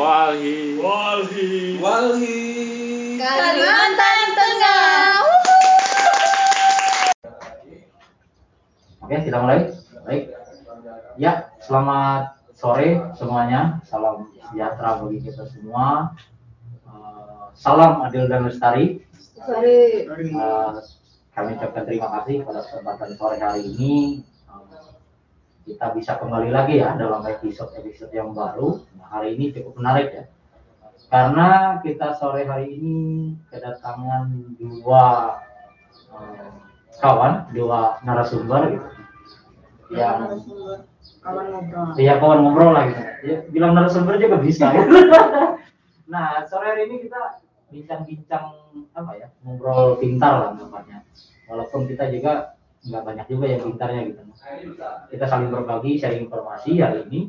Walhi. Walhi. Walhi. Kalimantan Tengah. Oke, kita mulai. Baik. Ya, selamat sore semuanya. Salam sejahtera bagi kita semua. Eh, salam adil dan lestari. Sorry. Eh, kami ucapkan terima kasih pada kesempatan sore hari ini. Kita bisa kembali lagi ya dalam episode-episode yang baru. Nah, hari ini cukup menarik ya. Karena kita sore hari ini kedatangan dua eh, kawan, dua narasumber gitu. Yang Kawan ngobrol. Iya kawan ngobrol lah gitu. Ya, bilang narasumber juga bisa. Ya. nah sore hari ini kita bincang-bincang apa ya ngobrol pintar lah tempatnya. Walaupun kita juga nggak banyak juga yang pintarnya gitu. Kita saling berbagi, sharing informasi hari ini.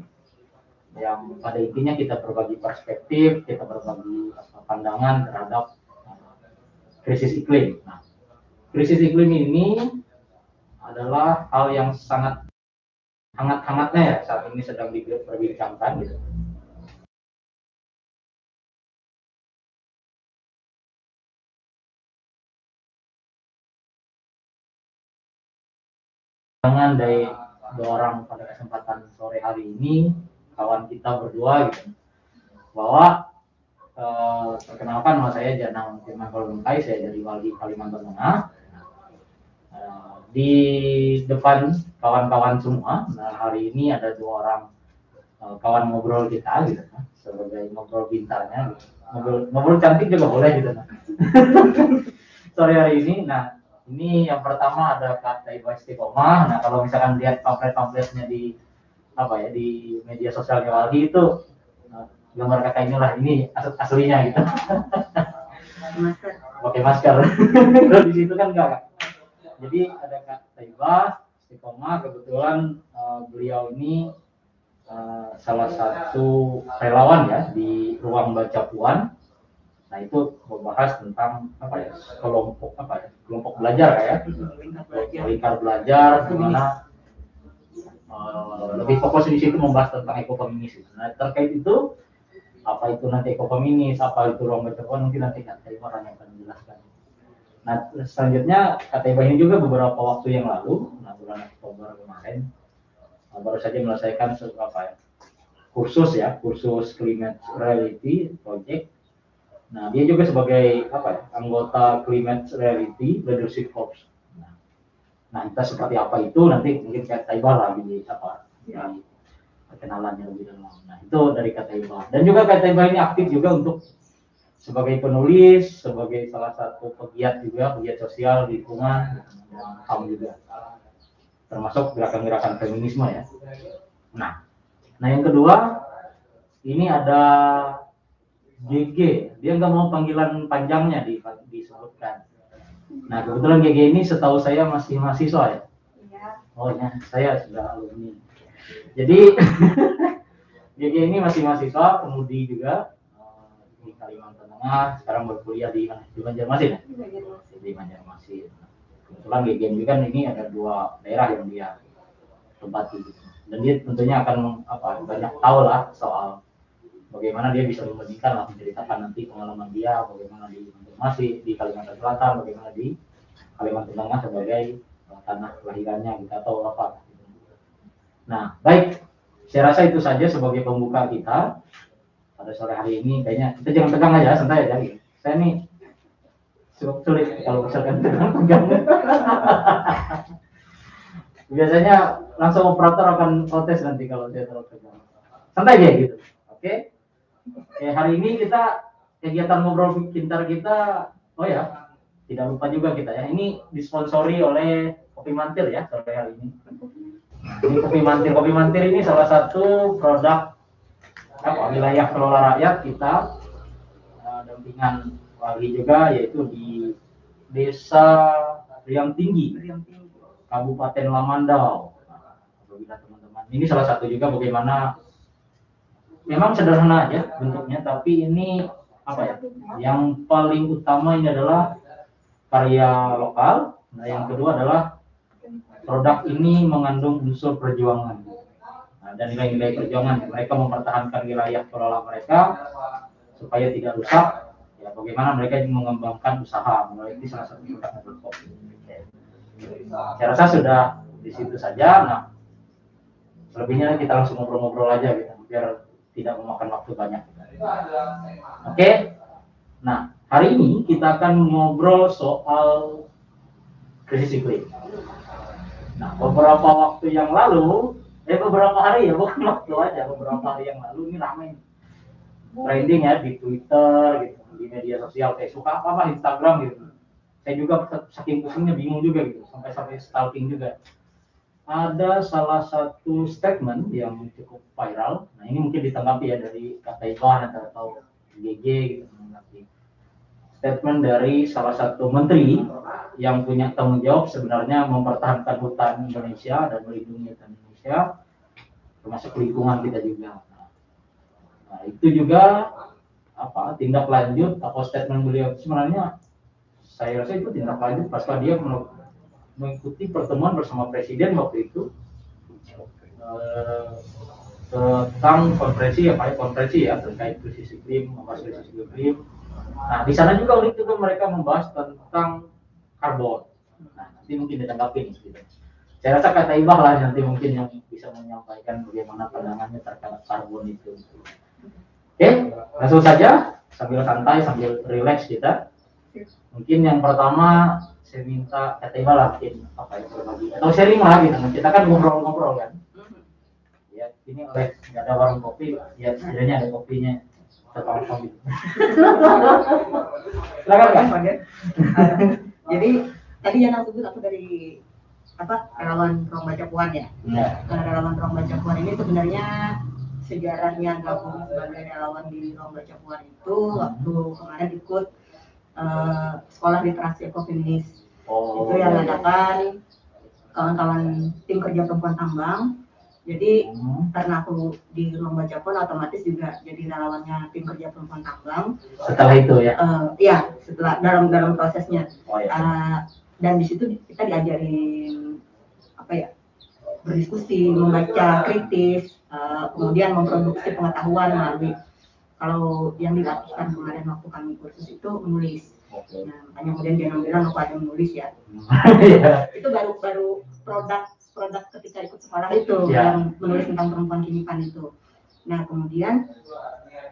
Yang pada intinya kita berbagi perspektif, kita berbagi pandangan terhadap uh, krisis iklim. Nah, krisis iklim ini adalah hal yang sangat hangat-hangatnya ya saat ini sedang diperbincangkan gitu. Jangan dari dua orang pada kesempatan sore hari ini kawan kita berdua gitu bahwa eh, perkenalkan nama saya Janang Firman Kolbengkai saya dari Wali Kalimantan Tengah Eh, di depan kawan-kawan semua. Nah, hari ini ada dua orang eh, kawan ngobrol kita gitu kan, sebagai ngobrol pintarnya gitu. Ngobrol, ngobrol cantik juga boleh gitu kan. Sore hari ini, nah ini yang pertama ada Kak Taiba Istiqomah. Nah, kalau misalkan lihat pamflet-pamfletnya di apa ya di media sosialnya Walhi itu eh, gambar kakak inilah ini as- aslinya gitu. Masker. pakai masker. Kalau di situ kan enggak. Jadi ada Kak Taiba Istiqomah kebetulan eh, beliau ini eh, salah satu relawan ya di ruang baca puan. Nah itu membahas tentang apa ya kelompok apa ya kelompok belajar kayak lingkar belajar di mana eh, lebih fokus di situ membahas tentang ekofeminis. Nah terkait itu apa itu nanti ekofeminis, apa itu ruang baca mungkin nanti Kak Taiba yang akan menjelaskan. Nah, selanjutnya KTB ini juga beberapa waktu yang lalu, nah bulan Oktober kemarin, uh, baru saja menyelesaikan se- apa ya, kursus ya, kursus Climate Reality Project. Nah, dia juga sebagai apa ya, anggota Climate Reality Leadership Corps. Nah, nah kita seperti apa itu nanti mungkin kayak Taiba lagi di apa di perkenalannya lebih dalam. Nah, itu dari Kataiba. Dan juga Kataiba ini aktif juga untuk sebagai penulis, sebagai salah satu pegiat juga, pegiat sosial di lingkungan, HAM juga. Termasuk gerakan-gerakan feminisme ya. Nah, nah yang kedua, ini ada GG. Dia nggak mau panggilan panjangnya di, disebutkan. Nah, kebetulan GG ini setahu saya masih mahasiswa ya. Iya. Oh ya, saya sudah alumni. Jadi GG ini masih mahasiswa, pemudi juga eh, di Kalimantan Tengah. Sekarang berkuliah di? Di Banjarmasin ya? Di Banjarmasin. Kebetulan GG ini kan ini ada dua daerah yang dia tempati. Dan dia tentunya akan apa banyak tahu lah soal bagaimana dia bisa membandingkan lah menceritakan nanti pengalaman dia bagaimana di Banjarmasin, di Kalimantan Selatan, bagaimana di Kalimantan Tengah sebagai eh, tanah kelahirannya gitu atau apa. Nah, baik. Saya rasa itu saja sebagai pembuka kita pada sore hari ini. Kayaknya kita jangan tegang aja, santai aja. Gitu. Saya nih cukup sulit kalau misalkan tegang-tegang. Biasanya langsung operator akan protes nanti kalau saya terlalu tegang. Santai aja gitu. Oke. Oke, hari ini kita kegiatan ngobrol pintar kita, oh ya, tidak lupa juga kita ya. Ini disponsori oleh Kopi Mantir ya sore hari ini. Ini Kopi Mantir. Kopi Mantir ini salah satu produk apa wilayah kelola rakyat kita dampingan wali juga yaitu di Desa Riang Tinggi, Kabupaten Lamandau. Nah, apabila teman-teman ini salah satu juga bagaimana memang sederhana aja bentuknya tapi ini apa ya yang paling utama ini adalah karya lokal nah yang kedua adalah produk ini mengandung unsur perjuangan nah dan nilai-nilai perjuangan mereka mempertahankan wilayah kelola mereka supaya tidak rusak. Ya, bagaimana mereka mengembangkan usaha melalui salah satu produk kopi. Saya rasa sudah di situ saja. Nah, selebihnya kita langsung ngobrol-ngobrol aja gitu, biar tidak memakan waktu banyak. Oke. Nah, hari ini kita akan ngobrol soal krisis iklim. Nah, beberapa waktu yang lalu, eh beberapa hari ya, bukan waktu aja, beberapa hari yang lalu ini ramai trending ya di Twitter gitu, di media sosial Facebook apa apa Instagram gitu. Saya juga saking pusingnya bingung juga gitu, sampai sampai stalking juga. Ada salah satu statement yang cukup viral. Nah ini mungkin ditanggapi ya dari kata Iwan atau GG gitu menanggapi statement dari salah satu menteri yang punya tanggung jawab sebenarnya mempertahankan hutan Indonesia dan melindungi hutan Indonesia termasuk lingkungan kita juga. Nah, itu juga apa tindak lanjut atau statement beliau sebenarnya saya rasa itu tindak lanjut pasca dia mengikuti pertemuan bersama presiden waktu itu. Eh, tentang konferensi ya paling konferensi ya terkait krisis iklim membahas krisis iklim. Nah di sana juga unik juga mereka membahas tentang karbon. Nah nanti mungkin ditanggapi nih gitu. saya rasa kata Ibah lah nanti mungkin yang bisa menyampaikan bagaimana pandangannya terkait karbon itu. Oke langsung saja sambil santai sambil relax kita. Mungkin yang pertama saya minta kata Ibah lah mungkin apa berbagi atau sharing lah gitu. Kita kan ngobrol-ngobrol kan. Ya ini oleh nggak ada warung kopi ya setidaknya ada kopinya. Tertolong gitu. Silakan kan Pak Jadi tadi yang aku sebut aku dari apa relawan Ruang Baca Puan ya. ya Nah, relawan Ruang Baca Puan ini sebenarnya sejarahnya gabung sebagai relawan di Ruang Baca Puan itu waktu kemarin ikut eh, sekolah literasi ekofeminis. Oh. Itu yang mengadakan kawan-kawan tim kerja perempuan tambang jadi Hmm. karena aku di ruang baca pun otomatis juga jadi relawannya tim kerja perempuan tambang setelah itu ya? Eh, ya setelah dalam dalam prosesnya. Oh ya Eh, dan di situ kita diajarin apa ya berdiskusi membaca kritis eh, kemudian memproduksi pengetahuan melalui kalau yang dilatihkan kemarin waktu kami kursus itu menulis. Oke. Nah makanya kemudian dia bilang aku ada menulis ya? Iya. itu baru baru produk produk ketika ikut sekolah itu Ya. yang menulis tentang perempuan kinipan itu. Nah kemudian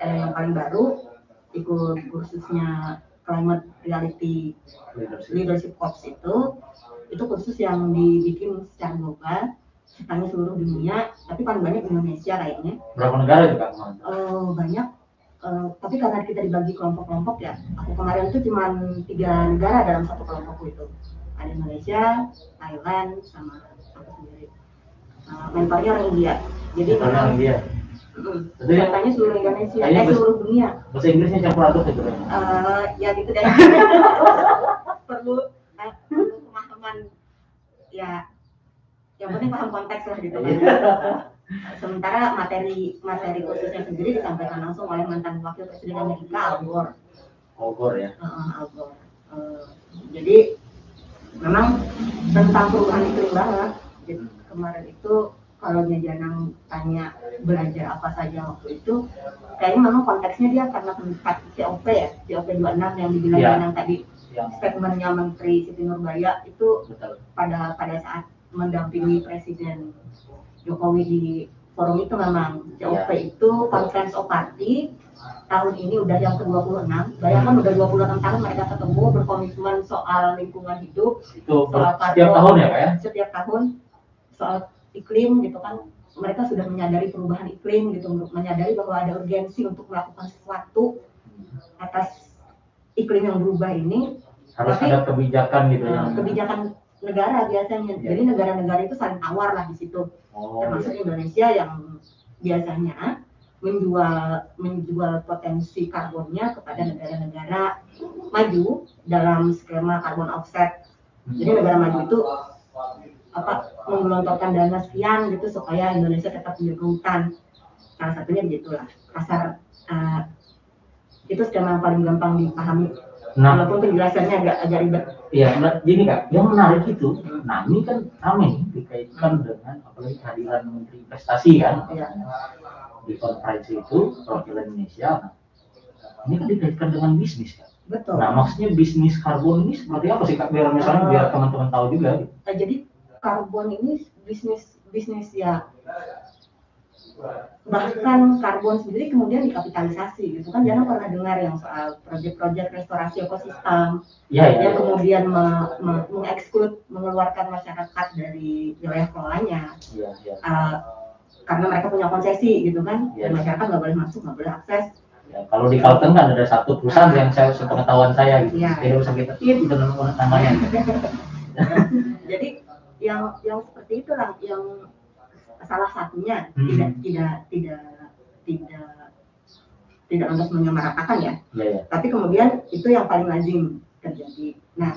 eh, yang paling baru ikut kursusnya climate reality leadership. Corps itu itu kursus yang dibikin secara global tanya seluruh dunia tapi paling banyak Indonesia kayaknya. Berapa negara juga kemarin Eh, banyak Eh, tapi karena kita dibagi kelompok-kelompok ya aku kemarin itu cuma tiga negara dalam satu kelompokku itu ada Indonesia Thailand sama aku sendiri. Eh, mentornya orang India. Jadi Orang India. Mm, Jadi- ya? pesertanya seluruh Indonesia. eh seluruh dunia. bahasa Inggrisnya campur aduk gitu kan? Eh, ya gitu deh. Perlu eh, perlu pemahaman. Ya yang penting paham konteks lah gitu kan. sementara materi materi kursusnya sendiri disampaikan langsung oleh mantan wakil presiden Amerika Al Gore. Bogor ya? Eh, Al Gore. Eh, jadi memang tentang perubahan iklim banget. Jadi kemarin itu kalau dia Janang tanya belajar apa saja waktu itu kayaknya memang konteksnya dia karena tempat COP ya COP 26 yang dibilang Iya. Janang tadi yang statementnya Menteri Siti Nurbaya itu betul. pada pada saat mendampingi Presiden Jokowi di forum itu memang. COP Iya. itu Conference of Party tahun ini udah yang ke-26. Bayangkan udah 26 tahun mereka ketemu berkomitmen soal lingkungan hidup itu soal setiap tahun ya pak ya? setiap tahun soal iklim gitu kan. Mereka sudah menyadari perubahan iklim gitu untuk menyadari bahwa ada urgensi untuk melakukan sesuatu atas iklim yang berubah ini. Harus Tapi- ada kebijakan gitu ya kebijakan negara biasanya. Iya. Jadi negara-negara itu saling tawar lah di situ. oh Termasuk iya. Indonesia yang biasanya menjual menjual potensi karbonnya kepada negara-negara maju dalam skema carbon offset. Jadi negara maju itu apa menggelontorkan dana sekian gitu supaya Indonesia tetap menjaga hutan. Salah satunya begitulah. Kasar eh, itu skema yang paling gampang dipahami Nah. walaupun penjelasannya agak agak ribet Iya, nah, gini kak, yang menarik itu, nah ini kan nih dikaitkan dengan apalagi kehadiran Menteri Investasi kan, Iya. di konferensi itu perwakilan Indonesia. Nah, ini kan dikaitkan dengan bisnis kan. betul Nah, maksudnya bisnis karbon ini seperti apa sih kak? Biar misalnya biar teman-teman tahu juga. Gitu. Eh, jadi karbon ini bisnis bisnis ya bahkan karbon sendiri kemudian dikapitalisasi gitu kan jangan pernah dengar yang soal proyek-proyek restorasi ekosistem Iya ya. yang kemudian me- me- mengeksklud mengeluarkan masyarakat dari wilayah kelolanya Iya iya. uh, karena mereka punya konsesi gitu kan Iya. dan masyarakat nggak boleh masuk nggak boleh akses Ya, kalau di Kalteng kan ada satu perusahaan yang saya sepengetahuan saya gitu. Iya. Tidak usah kita itu nama- namanya. Jadi yang yang seperti itu lah yang salah satunya Hmm. tidak tidak tidak tidak tidak lantas menyamaratakan ya Iya ya. tapi kemudian itu yang paling lazim terjadi nah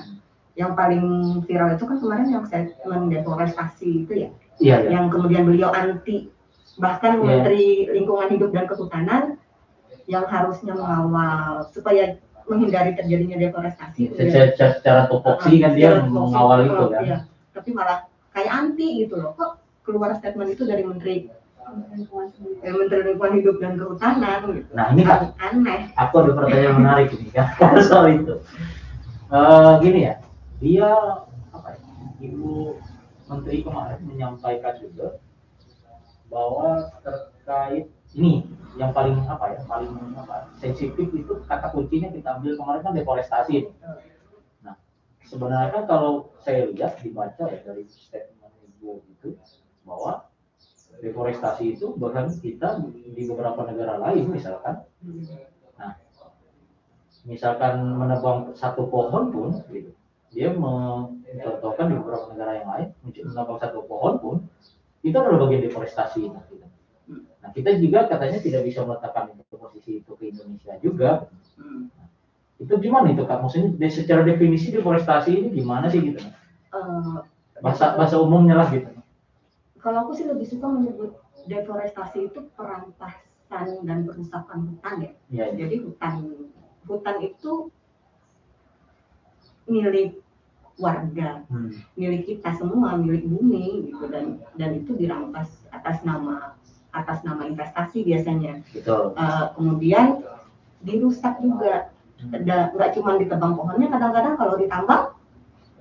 yang paling viral itu kan kemarin yang statement deforestasi itu ya Iya ya. yang kemudian beliau anti bahkan Iya. menteri lingkungan hidup dan kehutanan yang harusnya mengawal supaya menghindari terjadinya deforestasi Secara, secara, secara tupoksi kan dia Secara tupoksi, mengawal itu kan. iya. tapi malah kayak anti gitu loh kok keluar statement itu dari menteri eh, menteri lingkungan hidup dan kehutanan gitu Nah ini kak, aneh aku ada pertanyaan menarik ini kan soal itu. Eh, gini ya, dia apa ya, ibu menteri kemarin menyampaikan juga bahwa terkait ini yang paling apa ya, paling apa sensitif itu kata kuncinya kita ambil kemarin kan deforestasi. Nah sebenarnya kan kalau saya lihat dibaca ya dari statement ibu itu bahwa deforestasi itu bahkan kita di beberapa negara lain misalkan Nah, misalkan menebang satu pohon pun, gitu, dia mencontohkan di beberapa negara yang lain, menebang satu pohon pun, itu adalah bagian deforestasi. Nah, gitu. Nah, kita juga katanya tidak bisa meletakkan itu posisi itu ke Indonesia juga. Hmm. Itu gimana itu kak? Maksudnya secara definisi deforestasi ini gimana sih gitu? Eh, Bahasa bahasa umumnya lah gitu. Kalau aku sih lebih suka menyebut deforestasi itu perampasan dan perusakan hutan ya iya. jadi hutan hutan itu milik warga Hmm. milik kita semua milik bumi gitu dan dan itu dirampas atas nama atas nama investasi biasanya Betul. Eh, kemudian dirusak juga nggak cuma ditebang pohonnya kadang-kadang kalau ditambang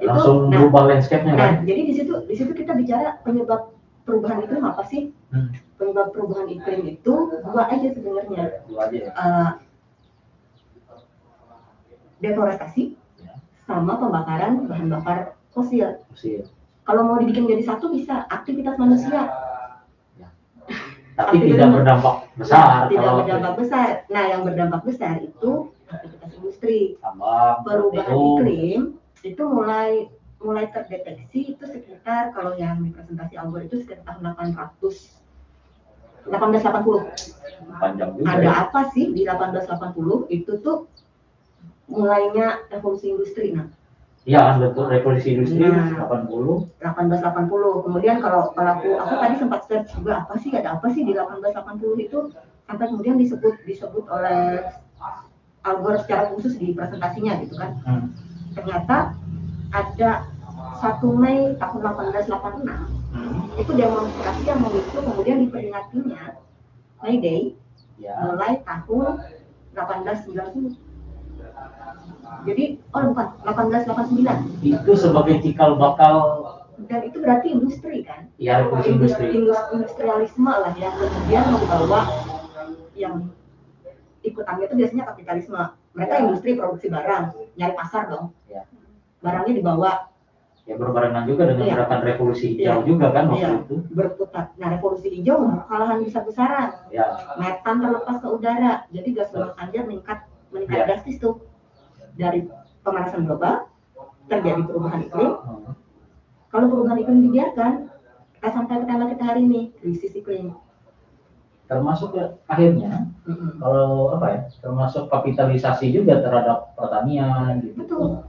itu Langsung nah, berubah landscape-nya kan? nah jadi di situ di situ kita bicara penyebab perubahan iklim apa sih Hmm. penyebab perubahan iklim itu dua aja sebenarnya Itu aja ya. Eh, deforestasi Ya, sama pembakaran bahan bakar fosil. fosil. Kalau mau dibikin jadi satu bisa aktivitas manusia. Tapi Aktivitas tidak berdampak Ya, besar tidak kalau berdampak besar. Nah, yang berdampak besar itu aktivitas industri. tambang, Perubahan PLTU. iklim itu mulai mulai terdeteksi itu sekitar kalau yang di presentasi Albert itu sekitar tahun 800 1880. panjang juga Ada ya. apa sih di 1880 itu tuh mulainya revolusi industri. Nah, Iya kan betul revolusi industri Nah. 80 1880. Kemudian kalau kalau aku aku tadi sempat search juga apa sih ada apa sih di 1880 itu sampai kemudian disebut disebut oleh Al Gore secara khusus di presentasinya gitu kan. hmm. Ternyata ada 1 Mei tahun 1886 Hmm. itu demonstrasi yang memicu kemudian diperingatinya. May Day ya. mulai tahun 1890. Jadi, oh bukan, 1889. itu sebagai cikal bakal. Dan itu berarti industri kan? ya industri Indus- industrialisme lah yang kemudian membawa yang ikutannya itu biasanya kapitalisme. Mereka industri produksi barang nyari pasar dong. Ya barangnya dibawa. Ya berbarengan juga dengan Iya. gerakan revolusi hijau Iya. juga kan waktu iya, itu. Berputar. Nah revolusi hijau membuka lahan besar-besaran. Ya. Metan terlepas ke udara. Jadi gas rumah kaca meningkat meningkat Iya. drastis tuh. Dari pemanasan global terjadi perubahan iklim. Hmm. kalau perubahan iklim dibiarkan kita sampai ke tema kita hari ini krisis iklim. Termasuk ya, akhirnya Mm-mm. kalau apa ya termasuk kapitalisasi juga terhadap pertanian gitu. Betul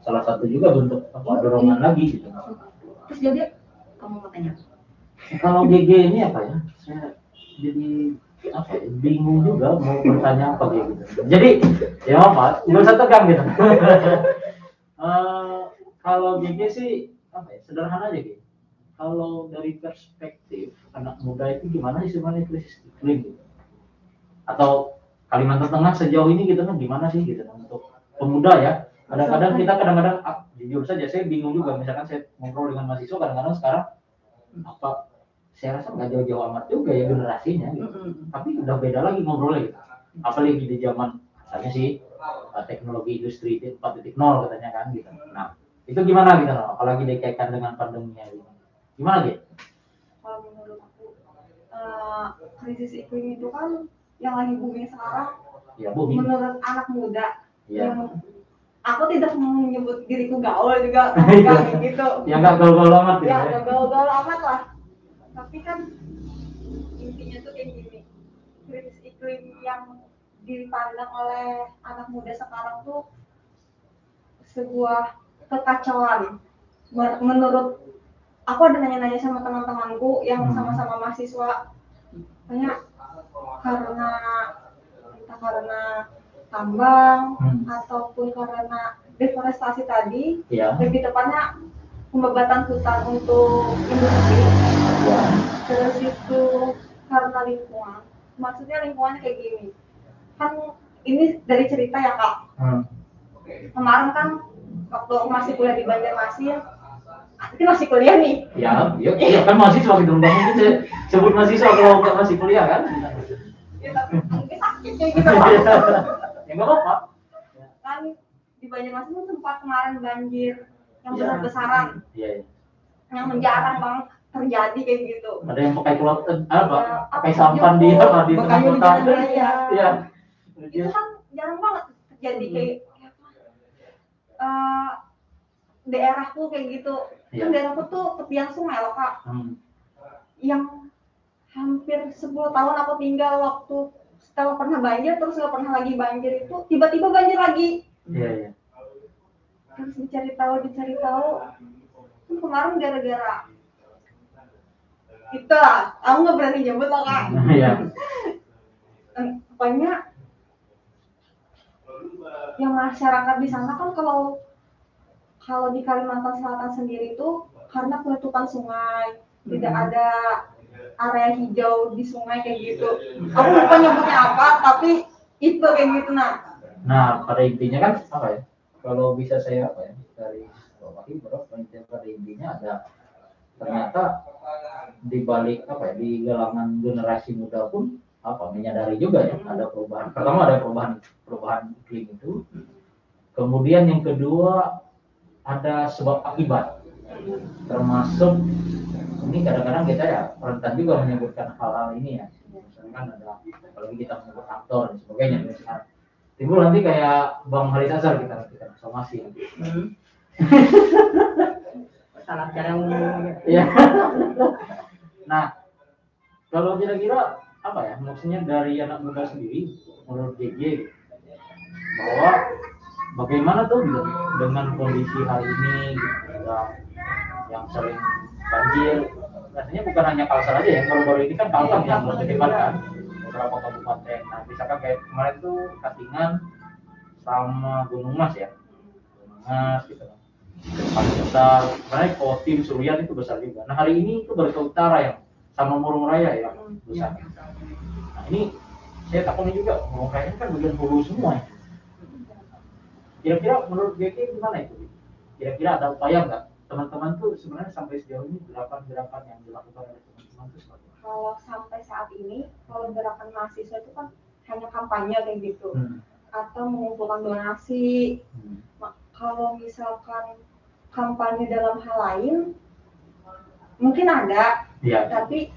salah satu juga bentuk apa dorongan lagi gitu terus jadi kamu mau tanya kalau GG ini apa ya saya jadi apa ya, bingung juga mau bertanya apa kayak gitu. Jadi ya apa, nggak usah tegang gitu. Eh, kalau GG sih apa ya, sederhana aja gitu. Kalau dari perspektif anak muda itu gimana sih sebenarnya krisis iklim gitu? Atau Kalimantan Tengah sejauh ini gitu kan gimana sih gitu untuk pemuda ya? Kadang-kadang kita kadang-kadang ah, jujur saja saya bingung juga. Misalkan saya ngobrol dengan mahasiswa kadang-kadang sekarang apa saya rasa nggak jauh-jauh amat juga ya generasinya. Gitu. tapi udah beda lagi ngobrolnya. Gitu apalagi di zaman misalnya sih uh, teknologi industri 4.0 katanya kan gitu. Nah itu gimana gitu? No? apalagi dikaitkan dengan pandeminya gitu. gimana gitu kalau menurut aku eh, krisis iklim itu kan yang lagi booming sekarang ya bu menurut anak muda ya. yang aku tidak mau menyebut diriku gaul juga kayak gitu. Ya nggak gaul-gaul amat gitu ya ya. nggak gaul-gaul amat lah. Tapi kan intinya tuh kayak gini. Krisis iklim yang dipandang oleh anak muda sekarang tuh sebuah kekacauan. Menurut aku ada nanya-nanya sama teman-temanku yang Hmm. sama-sama mahasiswa. Banyak karena entah karena tambang Hmm. ataupun karena deforestasi tadi ya lebih tepatnya pembebatan hutan untuk industri. Ya terus itu karena lingkungan maksudnya lingkungannya kayak gini. Kan ini dari cerita ya kak. Hmm. kemarin kan waktu masih kuliah di Banjarmasin ini masih kuliah nih. Ya iya iya kan mahasiswa gitu. Nggak mungkin sebut mahasiswa kalau nggak masih kuliah kan? Ya tapi mungkin sakit kayak gitu. ya nggak apa-apa kan di Banjarmasin tuh sempat kemarin banjir yang Iya. besar-besaran iya iya. yang jarang banget terjadi kayak gitu ada yang pakai pulau eh, apa Ya, pakai sampan di apa di tengah kota raya. iya itu kan jarang banget terjadi Hmm. kayak apa? Eh, daerahku kayak gitu Iya. kan daerahku tuh tepian sungai loh kak hmm. yang hampir 10 tahun aku tinggal waktu setelah pernah banjir terus nggak pernah lagi banjir itu tiba-tiba banjir lagi. Iya iya. Terus dicari tahu dicari tahu. Kan kemarin gara-gara itu lah aku nggak berani nyebut loh kak. Iya. Pokoknya yang masyarakat di sana kan kalau kalau di Kalimantan Selatan sendiri itu karena penutupan sungai tidak Hmm. ada area hijau di sungai kayak gitu. Aku lupa nyebutnya apa tapi itu kayak gitu nah nah pada intinya kan apa ya kalau bisa saya apa ya dari bawahi bro pada intinya ada ternyata di balik apa ya di galangan generasi muda pun apa menyadari juga ya ada perubahan. Pertama ada perubahan perubahan iklim itu. Kemudian yang kedua ada sebab akibat termasuk ini kadang-kadang kita ya rentan juga menyebutkan hal-hal ini ya. Misalnya kan ada apalagi kita menyebut aktor dan sebagainya misalkan timbul nanti kayak bang Haris Azhar kita kita somasi. Nanti salah cara Iya. nah, kalau kira-kira apa ya maksudnya dari anak muda sendiri menurut GG bahwa bagaimana tuh dengan kondisi hari ini gitu, yang, yang sering banjir rasanya bukan hanya Kalsel aja ya baru-baru ini kan Kalteng yang depan kan beberapa kabupaten. Nah misalkan kayak kemarin tuh Katingan sama Gunung Mas ya? Gunung Mas gitu. Paling besar. Sebenarnya kalau tim Surian itu besar juga. Nah hari ini itu baru ke utara yang sama Murung Raya yang besar. nah ini saya takutnya juga Murung Raya ini kan bagian hulu semua ya. kira-kira menurut GK gimana itu? Kira-kira ada upaya nggak teman-teman tuh sebenarnya sampai sejauh ini gerakan-gerakan yang dilakukan oleh teman-teman itu seperti apa? kalau sampai saat ini kalau gerakan mahasiswa itu kan hanya kampanye kayak gitu Hmm. atau mengumpulkan donasi Hmm. Kalau misalkan kampanye dalam hal lain mungkin ada Iya. tapi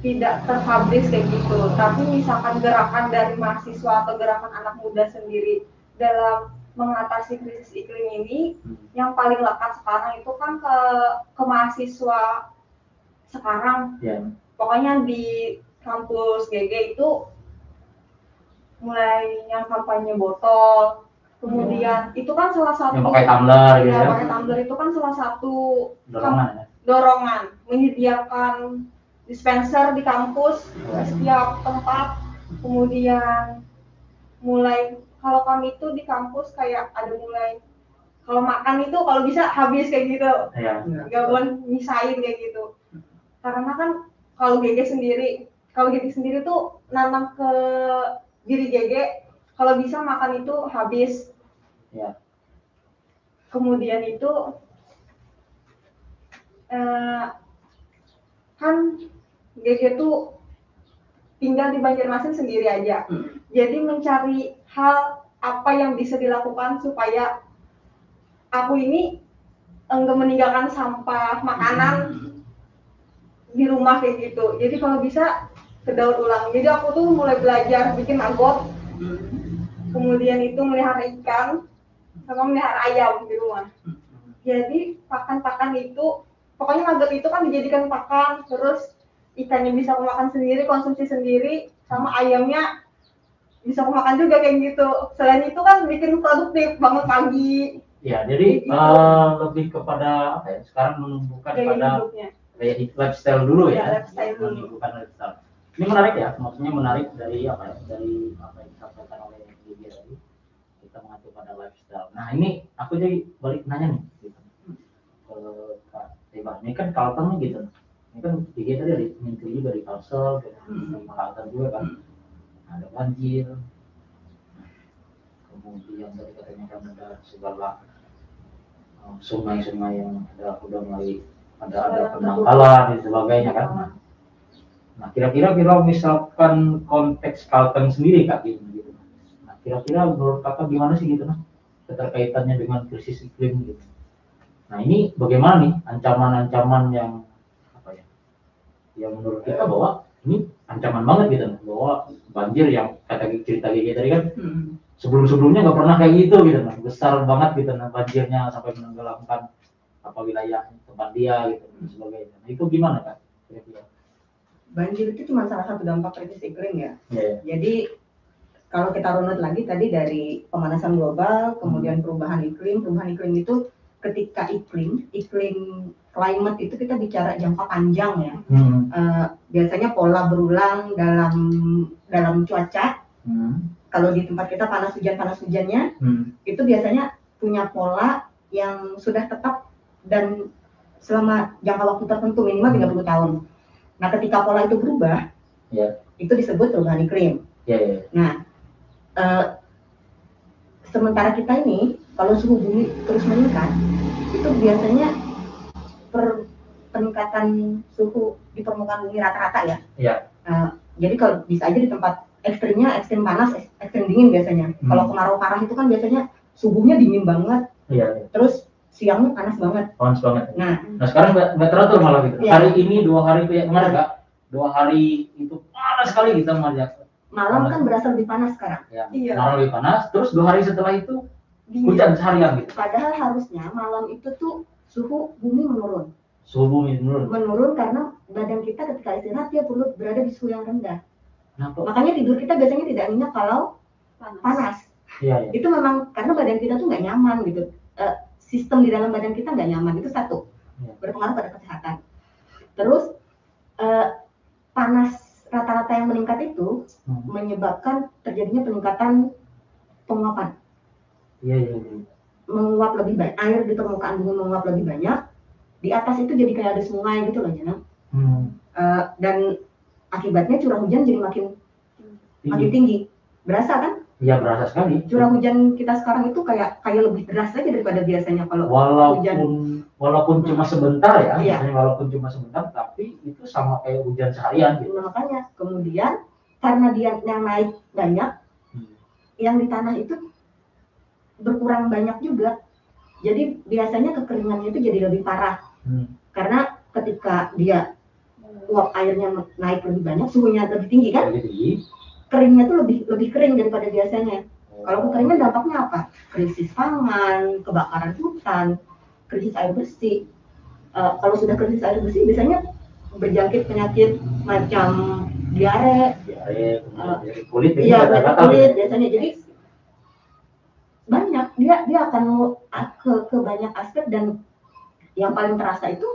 tidak terpublish kayak gitu tapi misalkan gerakan dari mahasiswa atau gerakan anak muda sendiri dalam mengatasi krisis iklim ini Hmm. yang paling lekat sekarang itu kan ke ke mahasiswa sekarang Iya. pokoknya di kampus GG itu mulai yang kampanye botol kemudian itu kan salah satu Yang pakai tumbler gitu ya ya. pakai tumbler itu kan salah satu Dorongan ya. dorongan menyediakan dispenser di kampus Ya. di setiap tempat kemudian mulai kalau kami itu di kampus kayak ada mulai kalau makan itu kalau bisa habis kayak gitu Iya. nggak boleh misahin kayak gitu karena kan kalau GG sendiri kalau GG sendiri tuh nanam ke diri GG kalau bisa makan itu habis Iya. kemudian itu eh, kan GG tuh tinggal di Banjarmasin sendiri aja Hmm. jadi mencari hal apa yang bisa dilakukan supaya aku ini enggak meninggalkan sampah makanan di rumah kayak gitu. Jadi kalau bisa ke daur ulang. Jadi aku tuh mulai belajar bikin maggot kemudian itu melihara ikan sama melihara ayam di rumah. Jadi pakan-pakan itu pokoknya nugget itu kan dijadikan pakan terus ikannya bisa makan sendiri konsumsi sendiri sama ayamnya bisa aku makan juga kayak gitu selain itu kan bikin produktif bangun pagi Ya, jadi Gitu. eh, lebih kepada apa ya? Sekarang menumbuhkan gaya pada hidupnya gaya hidup lifestyle dulu ya. Ya, lifestyle dulu. Menumbuhkan lifestyle. Ini menarik ya, maksudnya menarik dari apa ya? Dari apa yang disampaikan oleh Lydia tadi. Kita mengacu pada lifestyle. Nah, ini aku jadi balik nanya nih. Gitu. Ke Kak Teba. Ini kan nih gitu. Ini kan Lydia tadi ada juga di Kalsel, Hmm. di Kalteng juga kan. Ada banjir, kemudian tadi katanya kan ada segala um, sungai-sungai yang ada udah mulai ada ada penangkalan dan sebagainya kan. Nah, nah kira-kira kira misalkan konteks Kalteng sendiri kak gitu. nah kira-kira menurut kakak gimana sih gitu nah keterkaitannya dengan krisis iklim gitu. Nah ini bagaimana nih ancaman-ancaman yang apa ya yang menurut kita bahwa ini ancaman banget gitu. Bahwa banjir yang kata cerita Gigi tadi kan Hmm. sebelum-sebelumnya nggak pernah kayak gitu gitu. Nah besar banget gitu nah banjirnya sampai menenggelamkan apa wilayah tempat dia gitu dan sebagainya. Nah itu gimana kan kira-kira. Banjir itu cuma salah satu dampak krisis iklim ya. Ya Jadi kalau kita runut lagi tadi dari pemanasan global, kemudian perubahan iklim, perubahan iklim itu ketika iklim, iklim climate itu kita bicara jangka panjang ya. hmm. Eh, biasanya pola berulang dalam dalam cuaca. Hmm. Kalau di tempat kita panas hujan panas hujannya Hmm. itu biasanya punya pola yang sudah tetap dan selama jangka waktu tertentu minimal 30 tahun. Nah, ketika pola itu berubah, ya itu disebut perubahan iklim. ya ya Nah, eh, sementara kita ini kalau suhu bumi terus meningkat, itu biasanya per peningkatan suhu di permukaan bumi rata-rata ya. ya Eh, jadi kalau bisa aja di tempat ekstrimnya ekstrim panas, ek- ekstrim dingin biasanya. Hmm. Kalau kemarau parah itu kan biasanya subuhnya dingin banget, ya ya. terus siangnya panas banget. panas banget Nah, nah sekarang nggak teratur malah gitu Iya. hari ini dua hari kayak kemarin kak dua hari itu panas sekali kita melihat malam kan berasa lebih panas sekarang. ya Iya. malam lebih panas terus dua hari setelah itu Dingin. hujan seharian gitu Padahal harusnya malam itu tuh suhu bumi menurun. suhu bumi menurun Menurun karena badan kita ketika istirahat dia perlu berada di suhu yang rendah. kenapa Makanya tidur kita biasanya tidak nyenyak kalau panas. panas. iya ya Itu memang karena badan kita tuh nggak nyaman gitu. Eh, sistem di dalam badan kita nggak nyaman itu satu Iya. berpengaruh pada kesehatan. Terus eh, panas rata-rata yang meningkat itu Hmm. menyebabkan terjadinya peningkatan penguapan. Iya iya iya. Menguap lebih banyak air di permukaan bumi menguap lebih banyak. Di atas itu jadi kayak ada sungai gitu loh Jana. Hmm. Eh, dan akibatnya curah hujan jadi makin makin Tinggi. tinggi. Berasa kan? Iya berasa sekali. Curah hujan kita sekarang itu kayak kayak lebih deras aja daripada biasanya kalau walaupun hujan. walaupun cuma sebentar ya, Iya. misalnya walaupun cuma sebentar, tapi itu sama kayak hujan seharian gitu. Nah, makanya kemudian karena dia yang naik banyak, Hmm. yang di tanah itu berkurang banyak juga. Jadi biasanya kekeringannya itu jadi lebih parah Hmm. karena ketika dia uap airnya naik lebih banyak, suhunya lebih tinggi kan, Jadi tinggi. keringnya tuh lebih lebih kering daripada biasanya. Kalau kekeringan dampaknya apa? Krisis pangan, kebakaran hutan, krisis air bersih. Eh, kalau sudah krisis air bersih, biasanya berjangkit penyakit macam diare, diare, dari kulit, iya kulit biasanya. Jadi dia dia akan ke ke banyak aspek dan yang paling terasa itu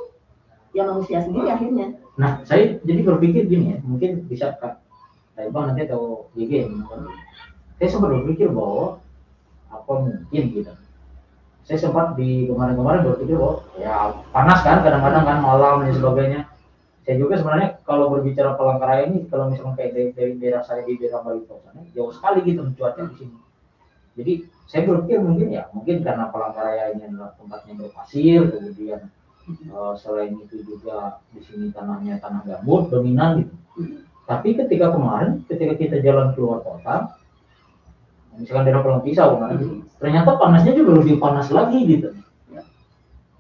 ya manusia sendiri akhirnya. Nah, saya jadi berpikir gini ya, mungkin bisa Kak Taibang nanti atau GG saya sempat berpikir bahwa apa mungkin gitu. Saya sempat di kemarin-kemarin berpikir bahwa ya panas kan kadang-kadang kan malam dan sebagainya. Saya juga sebenarnya kalau berbicara Palangkaraya ini kalau misalnya kayak dari, dari daerah saya di daerah Bali sana jauh sekali gitu cuaca di sini jadi saya berpikir mungkin ya mungkin karena Palangkaraya ini adalah tempatnya berpasir kemudian uh, selain itu juga di sini tanahnya tanah gambut dominan gitu. Tapi ketika kemarin ketika kita jalan keluar kota misalkan daerah Pulau Pisau kan, ternyata panasnya juga lebih panas lagi gitu.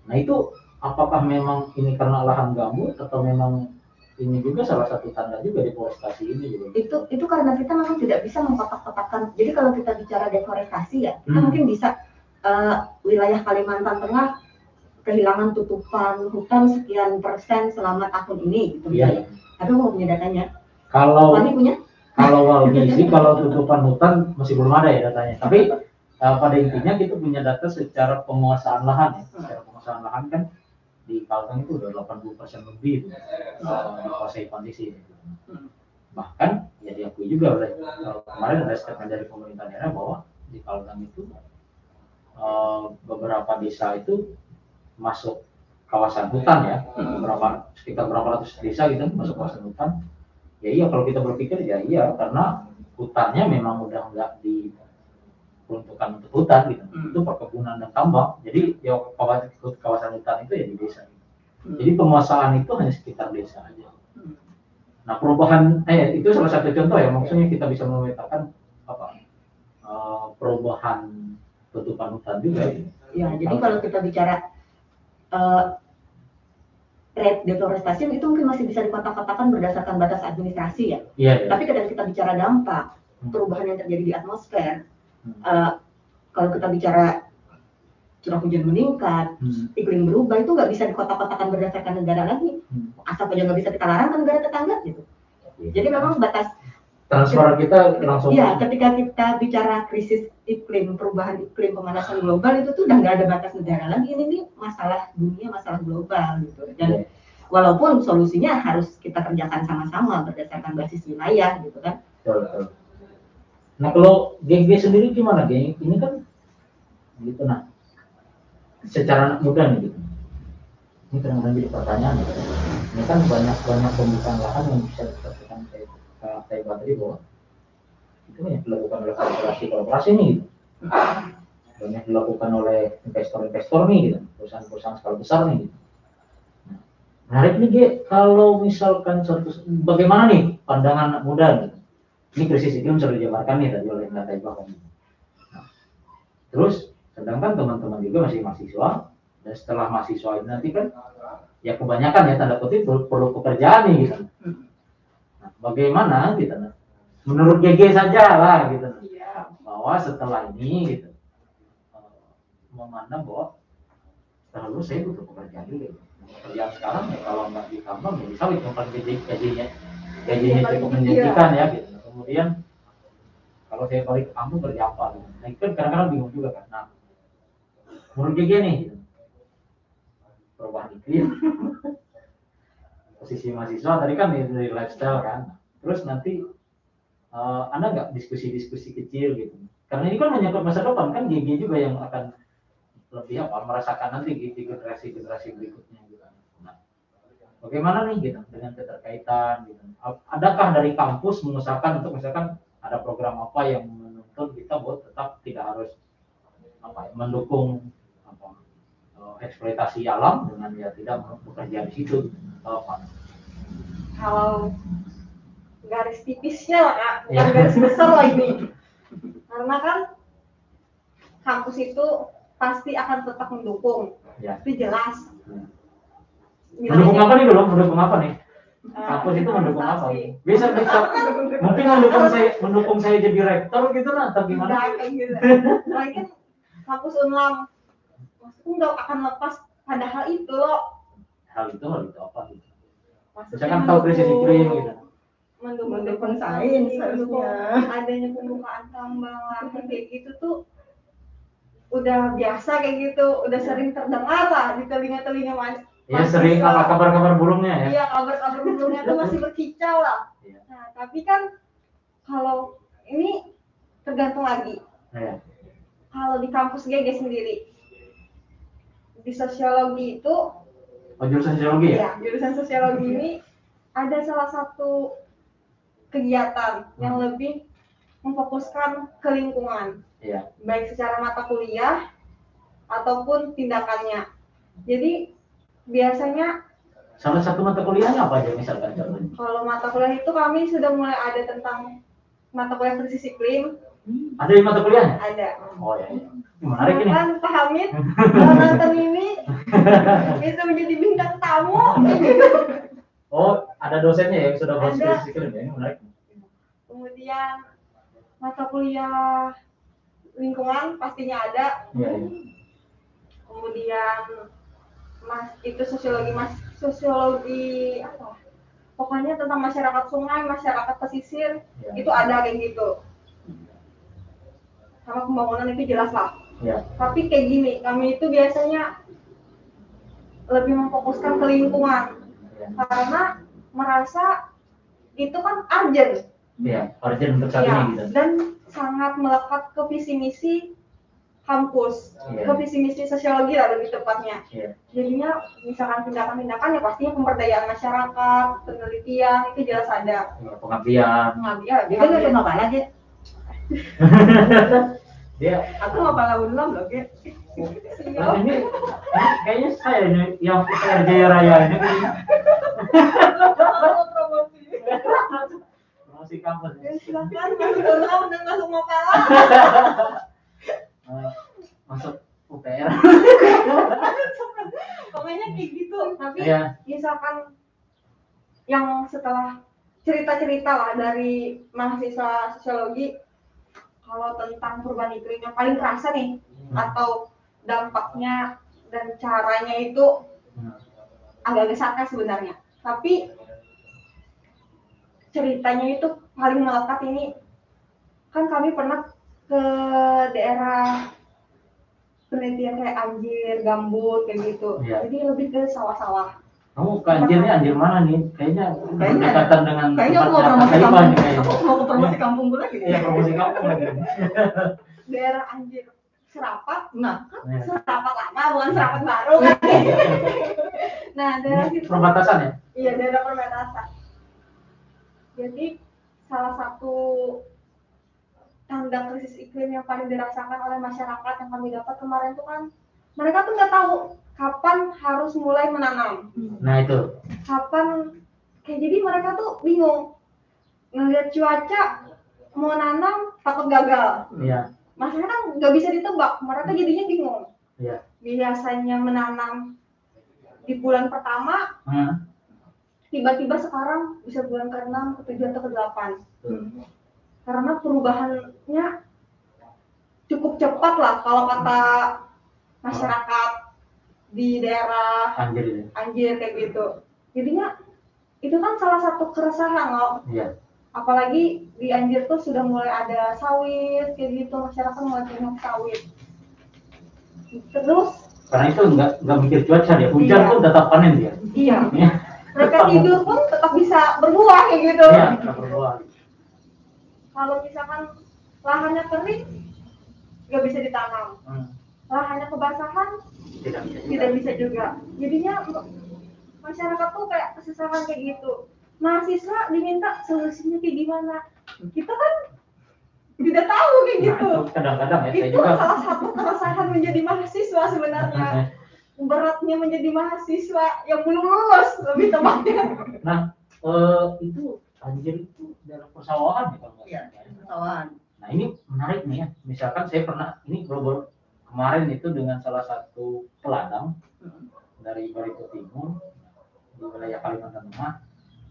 Nah itu apakah memang ini karena lahan gambut atau memang ini juga salah satu tanda juga deforestasi ini juga. Itu itu karena kita memang tidak bisa mengkotak-kotakan. Jadi kalau kita bicara deforestasi ya, kita Hmm. mungkin bisa uh, wilayah Kalimantan Tengah kehilangan tutupan hutan sekian persen selama tahun ini gitu. Iya. Tapi mau punya datanya. Kalau Wani punya? kalau Walgi sih kalau tutupan hutan masih belum ada ya datanya. Tapi uh, pada intinya kita punya data secara penguasaan lahan ya. Secara penguasaan lahan kan di Kalteng itu udah 80 persen lebih itu dikuasai kondisi. Bahkan ya diakui juga oleh uh, kemarin ada statement dari pemerintah daerah bahwa di Kalteng itu uh, beberapa desa itu masuk kawasan hutan ya, beberapa sekitar berapa ratus desa gitu masuk kawasan hutan. Ya iya kalau kita berpikir ya iya karena hutannya memang udah nggak diperuntukkan untuk hutan gitu, Hmm. itu perkebunan dan tambang. Jadi ya kawasan, kawasan hutan itu ya di desa. Hmm. Jadi penguasaan itu hanya sekitar desa aja. Hmm. Nah perubahan, eh itu salah satu contoh ya, maksudnya kita bisa memetakan apa eh, perubahan tutupan hutan juga. gitu. Ya, jadi kalau kita bicara uh, rate deforestasi itu mungkin masih bisa dikotak-kotakan berdasarkan batas administrasi ya. Iya, iya. Tapi ketika kita bicara dampak Hmm. perubahan yang terjadi di atmosfer. Uh, kalau kita bicara curah hujan meningkat, Hmm. iklim berubah itu nggak bisa dikotak-kotakan berdasarkan negara lagi. Hmm. Asap aja nggak bisa kita larang ke negara tetangga gitu. Jadi memang batas transfer kita langsung. ya ketika kita bicara krisis iklim, perubahan iklim, pemanasan global itu tuh udah nggak ada batas negara lagi. Ini nih masalah dunia, masalah global gitu. Dan walaupun solusinya harus kita kerjakan sama-sama berdasarkan basis wilayah gitu kan. Betul. Nah kalau GG sendiri gimana geng? Ini kan gitu nah. Secara anak muda nih gitu. Ini kadang-kadang jadi pertanyaan. Gitu. Ini kan banyak banyak pembukaan lahan yang bisa dikatakan kayak kayak tadi bahwa itu banyak dilakukan oleh korporasi korporasi nih gitu. Banyak dilakukan oleh investor-investor nih gitu. Perusahaan-perusahaan skala besar nih gitu. Nah, Menarik nih kalau misalkan suatu bagaimana nih pandangan anak muda gitu? Ini krisis iklim sudah dijabarkan nih tadi oleh Mbak Taibah kan. Nah, terus sedangkan teman-teman juga masih mahasiswa dan setelah mahasiswa ini nanti kan ya kebanyakan ya tanda kutip perlu, perlu pekerjaan nih gitu. Nah, bagaimana gitu nah? Menurut GG saja lah gitu nah. bahwa setelah ini gitu eh, memandang bahwa setelah lulus saya butuh pekerjaan dulu. Nah, Pekerjaan sekarang ya kalau nggak di tambang ya yang paling gaji gajinya gajinya cukup menjanjikan ya gitu. Kemudian kalau saya balik ke kampung kerja apa gitu. Nah itu kan kadang-kadang bingung juga kan. Nah, menurut GG nih perubahan iklim posisi mahasiswa tadi kan dari lifestyle kan. Terus nanti eh, ada nggak diskusi-diskusi kecil gitu? Karena ini kan menyangkut masa depan kan GG juga yang akan lebih apa merasakan nanti di generasi-generasi berikutnya gitu. Nah, bagaimana nih gitu dengan keterkaitan gitu. Adakah dari kampus mengusahakan untuk misalkan ada program apa yang menuntut kita buat tetap tidak harus apa ya, mendukung apa eh, eksploitasi alam dengan ya tidak bekerja di situ atau apa? kalau garis tipisnya lah kak bukan Iya. garis besar lah ini karena kan kampus itu pasti akan tetap mendukung Ya. itu jelas Mendukung apa nih dulu? Mendukung apa nih? Eh, Kampus itu mendukung apa? Bisa bisa mungkin mendukung saya mendukung saya jadi rektor gitu lah atau gimana? kayak gitu kan kampus unlam maksudku nggak akan lepas pada hal itu loh Hal itu hal itu apa gitu? Misalkan tahu krisis iklim gitu. mendukung Mendukung sains harusnya. adanya pembukaan tambang lahan kayak gitu tuh udah biasa kayak gitu udah sering terdengar lah di telinga-telinga mas Ya sering apa kabar-kabar burungnya ya. iya kabar-kabar sebelumnya tuh masih berkicau lah Iya. nah tapi kan kalau ini tergantung lagi Ya. kalau di kampus GG sendiri di sosiologi itu Oh jurusan sosiologi ya? ya jurusan sosiologi ini ada salah satu kegiatan yang Hmm. lebih memfokuskan ke lingkungan Iya. baik secara mata kuliah ataupun tindakannya jadi biasanya Salah satu mata kuliahnya apa aja misalkan contohnya? kalau mata kuliah itu kami sudah mulai ada tentang mata kuliah krisis iklim Ada di mata kuliahnya? ada Oh ya. Ini menarik ini. Kan Pak Hamid kalau nonton ini bisa menjadi bintang tamu Oh, ada dosennya yang sudah skripsi iklim ya. Ini menarik. kemudian mata kuliah lingkungan pastinya ada Iya, iya. kemudian mas itu sosiologi mas sosiologi apa pokoknya tentang masyarakat sungai masyarakat pesisir Iya. itu ada kayak gitu sama pembangunan itu jelas lah Iya. tapi kayak gini kami itu biasanya lebih memfokuskan ke lingkungan Iya. karena merasa itu kan urgent Iya, urgent untuk saat ya, ini gitu. dan sangat melekat ke visi misi kampus Iya. ke visi misi sosiologi lah lebih tepatnya Iya. jadinya misalkan tindakan-tindakan ya pastinya pemberdayaan masyarakat penelitian itu jelas ada Iya, pengabdian. pengabdian Dia kan nggak pala aja. Dia Aku nggak pala ulang loh. Nah, ini, kayaknya saya ini yang PR Jaya Raya ini promosi promosi kampus. ya silakan masuk dalam dan Eh, masuk UPR. pokoknya kayak gitu tapi Iya. misalkan yang setelah cerita-cerita lah dari mahasiswa sosiologi kalau tentang perubahan iklim yang paling kerasa nih Hmm. atau dampaknya dan caranya itu Hmm. agak-agak sarkas sebenarnya tapi ceritanya itu paling melekat ini kan kami pernah ke daerah penelitian kayak anjir, gambut kayak gitu. Iya. Jadi lebih ke sawah-sawah. Kamu ke anjirnya anjir mana nih? Kayaknya Kayaknya- dengan Kayaknya aku mau promosi kampung. Aku mau promosi kampungku lagi. Iya, promosi kampung lagi. Daerah anjir serapat, Nah, Iya. serapat lama bukan serapat baru kan. nah, daerah situ perbatasan ya? Iya, daerah perbatasan. Jadi salah satu tanda krisis iklim yang paling dirasakan oleh masyarakat yang kami dapat kemarin itu kan mereka tuh nggak tahu kapan harus mulai menanam, Nah itu. kapan kayak jadi mereka tuh bingung ngelihat cuaca mau nanam takut gagal. Iya. Maksudnya kan nggak bisa ditebak, mereka jadinya bingung. Iya. Biasanya menanam di bulan pertama Hmm. tiba-tiba sekarang bisa bulan ke-6, ke-7 atau ke-8 Tuh. Karena perubahannya cukup cepat lah kalau kata masyarakat di daerah Anjir itu. Anjir kayak gitu jadinya itu kan salah satu keresahan loh Iya. apalagi di Anjir tuh sudah mulai ada sawit kayak gitu masyarakat mulai banyak sawit terus Karena itu nggak nggak mikir cuaca dia. Hujan Iya. pun tetap panen dia. iya Iya. mereka tidur pun tetap bisa berbuah kayak gitu Iya, tetap berbuah. Kalau misalkan lahannya kering nggak bisa ditanam Hmm. lahannya kebasahan Tidak bisa. juga. tidak bisa juga jadinya masyarakat tuh kayak kesusahan kayak gitu mahasiswa diminta solusinya kayak gimana kita kan tidak tahu kayak Nah, gitu itu kadang-kadang ya saya itu juga. salah satu keresahan menjadi mahasiswa sebenarnya beratnya menjadi mahasiswa yang belum lulus lebih tepatnya Nah, eh, itu anjir itu dalam persawahan ya kalau nggak iya, persawahan. Nah ini menarik nih ya. Misalkan saya pernah ini baru kemarin itu dengan salah satu peladang Hmm. dari Barito Timur di wilayah Kalimantan Tengah,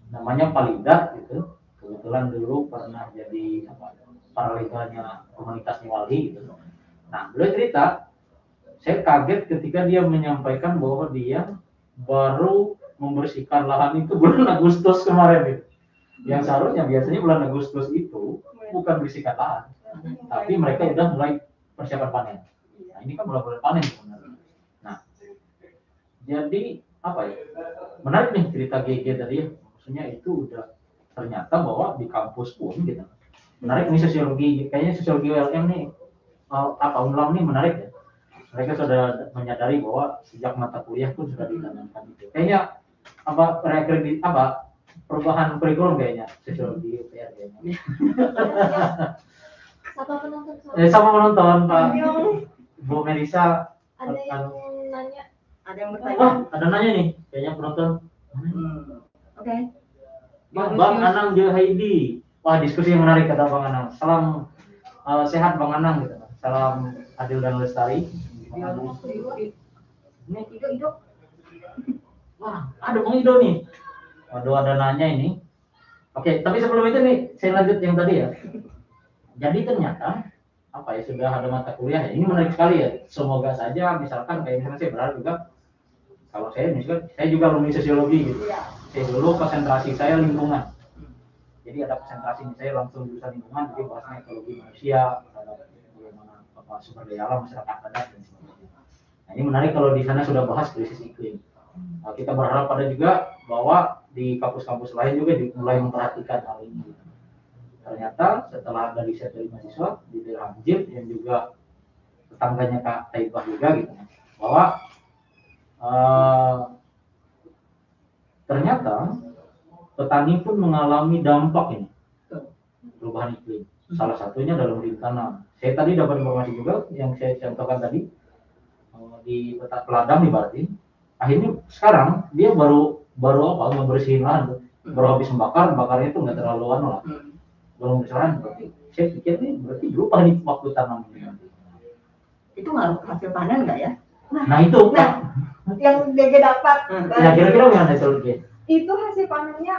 namanya Palidat gitu. Kebetulan dulu pernah jadi apa, paralegalnya komunitas Niwali gitu. Nah beliau cerita, saya kaget ketika dia menyampaikan bahwa dia baru membersihkan lahan itu bulan Agustus kemarin gitu. Yang seharusnya biasanya bulan Agustus itu bukan bersihkan lahan, tapi mereka udah mulai persiapan panen. Nah ini kan mulai mulai panen sebenarnya. Nah, jadi apa ya? Menarik nih cerita GG tadi ya. Maksudnya itu udah ternyata bahwa di kampus pun gitu menarik ini sosiologi kayaknya sosiologi ULM nih uh, apa ulang nih menarik ya mereka sudah menyadari bahwa sejak mata kuliah pun sudah ditanamkan itu kayaknya apa rekredit apa perubahan kurikulum kayaknya sosiologi UPR kayaknya Sama penonton sama. eh, sama penonton Pak Bu Melisa Ada yang nanya. Ada yang Wah, bertanya? ada nanya nih, kayaknya penonton. Hmm. Oke. Bang, Bang Anang Jo Heidi. Wah, diskusi yang menarik kata Bang Anang. Salam eh, sehat Bang Anang gitu. Salam adil dan lestari. Ini Ido, Ido. wah, ada Bang Ido nih. Waduh, ada nanya ini. Oke, tapi sebelum itu nih, saya lanjut yang tadi ya. Jadi ternyata apa ya sudah ada mata kuliah ya. Ini menarik sekali ya. Semoga saja misalkan kayak misalnya saya berharap juga kalau saya misalkan saya juga alumni sosiologi gitu. Iya. Saya dulu konsentrasi saya lingkungan. Jadi ada konsentrasi saya langsung jurusan lingkungan, jadi bahasnya ekologi manusia, bagaimana apa sumber daya alam masyarakat adat dan sebagainya. Nah ini menarik kalau di sana sudah bahas krisis iklim. Nah, kita berharap pada juga bahwa di kampus-kampus lain juga mulai memperhatikan hal ini. Ternyata setelah ada riset dari mahasiswa di daerah Jib yang juga tetangganya Kak Taibah juga gitu, bahwa eh, ternyata petani pun mengalami dampak ini perubahan iklim. Salah satunya dalam tanam. Saya tadi dapat informasi juga yang saya contohkan tadi eh, di peta peladang di Batin. Akhirnya sekarang dia baru baru apa ngebersihin lahan tuh. baru habis membakar, bakarnya itu nggak terlalu anu lah, Hmm. belum bersihin. Berarti saya pikir nih berarti berubah nih waktu tanam. Itu ngaruh hasil panen nggak ya? Nah itu Nah, yang DG dapat Hmm. ya kira-kira gimana itu Lagi? itu hasil panennya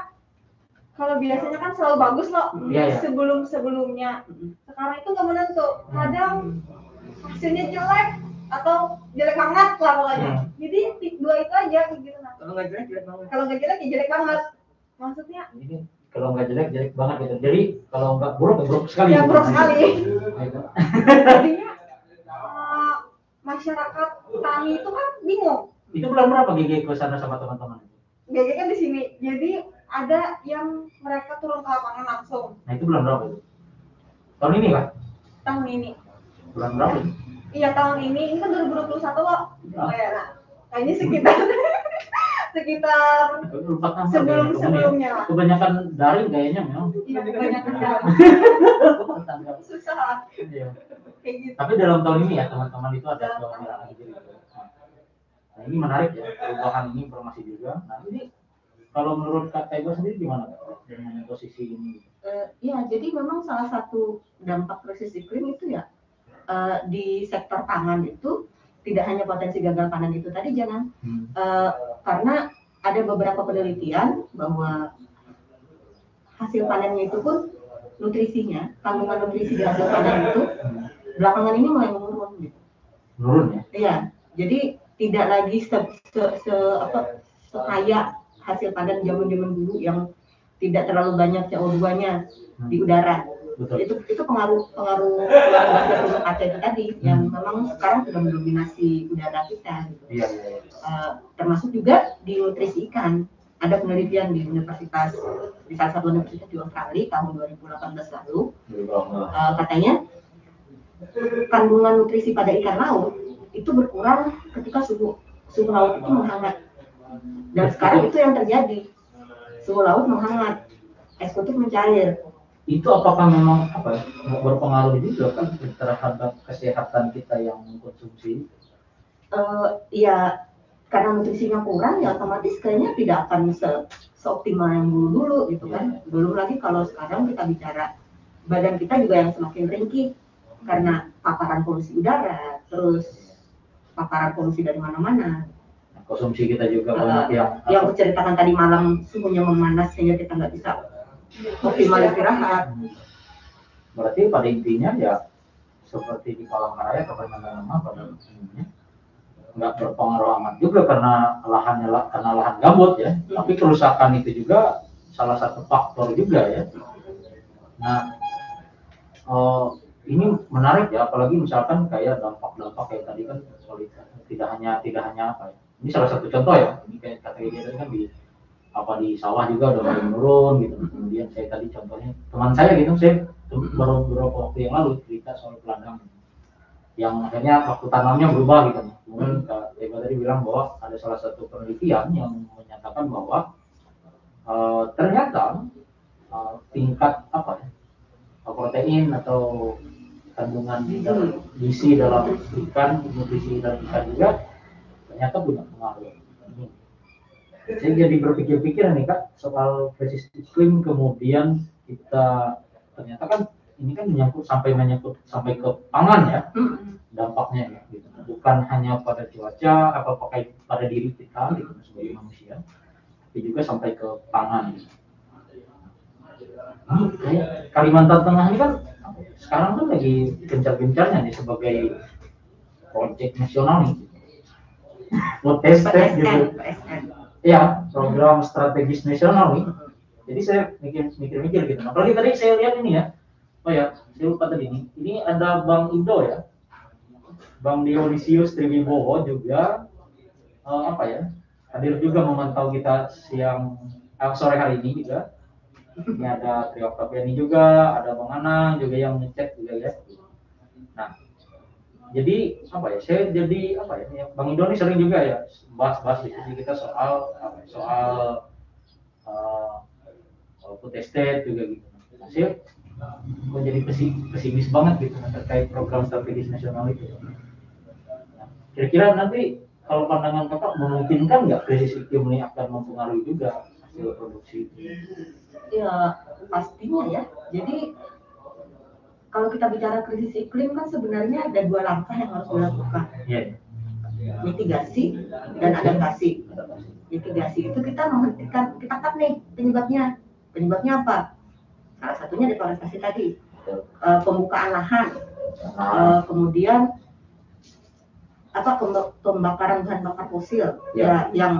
kalau biasanya kan selalu bagus loh Iya, iya. sebelum sebelumnya Hmm. sekarang itu nggak menentu kadang hasilnya jelek atau jelek banget lah pokoknya Hmm. jadi tip dua itu aja gitu nah Kalau nggak jelek, jelek banget. kalau nggak jelek ya jelek banget maksudnya Ini kalau nggak jelek jelek banget gitu. Jadi kalau nggak buruk ya buruk sekali. ya buruk sekali jadinya eh, masyarakat tani itu kan bingung Itu bulan berapa GG ke sana sama teman-teman? GG kan di sini jadi ada yang mereka turun ke lapangan langsung Nah itu bulan berapa itu? Tahun ini kan? tahun ini Bulan berapa itu? Iya tahun ini, ini kan 2021 loh. Oh ya, nah, kayaknya sekitar sekitar tanggal Sebelum- sebelumnya. ya. Kebanyakan daring kayaknya memang. iya kebanyakan tanggal. susah Iya. kayak gitu. Tapi dalam tahun ini ya teman-teman itu ada gitu. Nah ini menarik ya perubahan ini informasi juga. Nah ini kalau menurut Kak Taigo sendiri gimana Kak, dengan posisi ini? Eh, ya, jadi memang salah satu dampak krisis iklim itu ya eh, di sektor pangan itu tidak hanya potensi gagal panen itu tadi jangan Hmm. Eh, karena ada beberapa penelitian bahwa hasil panennya itu pun nutrisinya kandungan nutrisi di hasil panen itu belakangan ini mulai menurun gitu. Menurun ya? Iya, jadi tidak lagi se, se, se- apa sekaya hasil panen zaman-zaman dulu yang tidak terlalu banyak CO2-nya di udara. Betul. Itu itu pengaruh pengaruh kaca itu tadi yang Hmm. memang sekarang sudah mendominasi udara kita. Gitu. Iya iya. iya. Eh, termasuk juga di nutrisi ikan. Ada penelitian di universitas di salah satu universitas di Australia tahun 2018 lalu Eh, katanya kandungan nutrisi pada ikan laut itu berkurang ketika suhu suhu laut itu menghangat dan sekarang itu yang terjadi suhu laut menghangat es kutub mencair itu apakah memang apa ya, berpengaruh juga kan terhadap kesehatan kita yang mengkonsumsi? Eh, ya karena nutrisinya kurang ya otomatis kayaknya tidak akan se seoptimal yang dulu dulu gitu kan. Belum lagi kalau sekarang kita bicara badan kita juga yang semakin ringkih karena paparan polusi udara terus paparan polusi dari mana-mana. Konsumsi kita juga Eh, banyak yang yang menceritakan tadi malam suhunya memanas sehingga kita nggak bisa optimal istirahat. berarti pada intinya ya seperti di Palangkaraya atau Kalimantan pada umumnya nggak berpengaruh amat juga karena lahannya lah karena lahan gambut ya. Tapi kerusakan itu juga salah satu faktor juga ya. Nah eh, ini menarik ya apalagi misalkan kayak dampak-dampak kayak tadi kan tidak hanya tidak hanya apa ya. Ini salah satu contoh ya. Ini kayak dia tadi kan di apa di sawah juga udah mulai menurun gitu. Kemudian saya tadi contohnya teman saya gitu saya baru beberapa waktu yang lalu cerita soal peladang yang akhirnya waktu tanamnya berubah gitu. Kemudian Kak Eva tadi bilang bahwa ada salah satu penelitian yang menyatakan bahwa eh, ternyata eh, tingkat apa ya protein atau kandungan di dalam gizi dalam ikan nutrisi dalam ikan juga ternyata punya pengaruh. Saya jadi berpikir-pikir nih kak soal krisis iklim kemudian kita ternyata kan ini kan menyangkut sampai menyangkut sampai ke pangan ya dampaknya ya, gitu. bukan hanya pada cuaca apa pakai pada diri kita gitu, sebagai manusia tapi juga sampai ke pangan ini kayak Kalimantan Tengah ini kan sekarang kan lagi gencar-gencarnya nih sebagai proyek nasional nih buat tes tes gitu PSN. Ya program strategis nasional nih. Jadi saya mikir mikir-mikir gitu. Apalagi tadi saya lihat ini ya. Oh ya saya lupa tadi ini ini ada Bang Indo ya. Bang Dionisius Triwibowo juga eh, apa ya hadir juga memantau kita siang eh, sore hari ini juga. Ini ada Trio Oktaviani juga ada Bang Anang juga yang ngecek juga ya. nah jadi apa ya saya jadi apa ya Bang Indo ini sering juga ya bahas-bahas diskusi kita soal apa ya, soal uh, estate juga gitu. Nah, saya menjadi pesi- pesimis banget gitu terkait program strategis nasional itu. Nah, kira-kira nanti kalau pandangan kakak memungkinkan nggak krisis iklim ini akan mempengaruhi juga hasil produksi? Ya pastinya ya. Jadi kalau kita bicara krisis iklim kan sebenarnya ada dua langkah yang harus dilakukan. Iya. Mitigasi dan adaptasi. Mitigasi itu kita menghentikan, kita cut nih penyebabnya. Penyebabnya apa? Salah satunya deforestasi tadi, Eh, pembukaan lahan, Eh, kemudian apa pemba- pembakaran bahan bakar fosil Ya. ya yang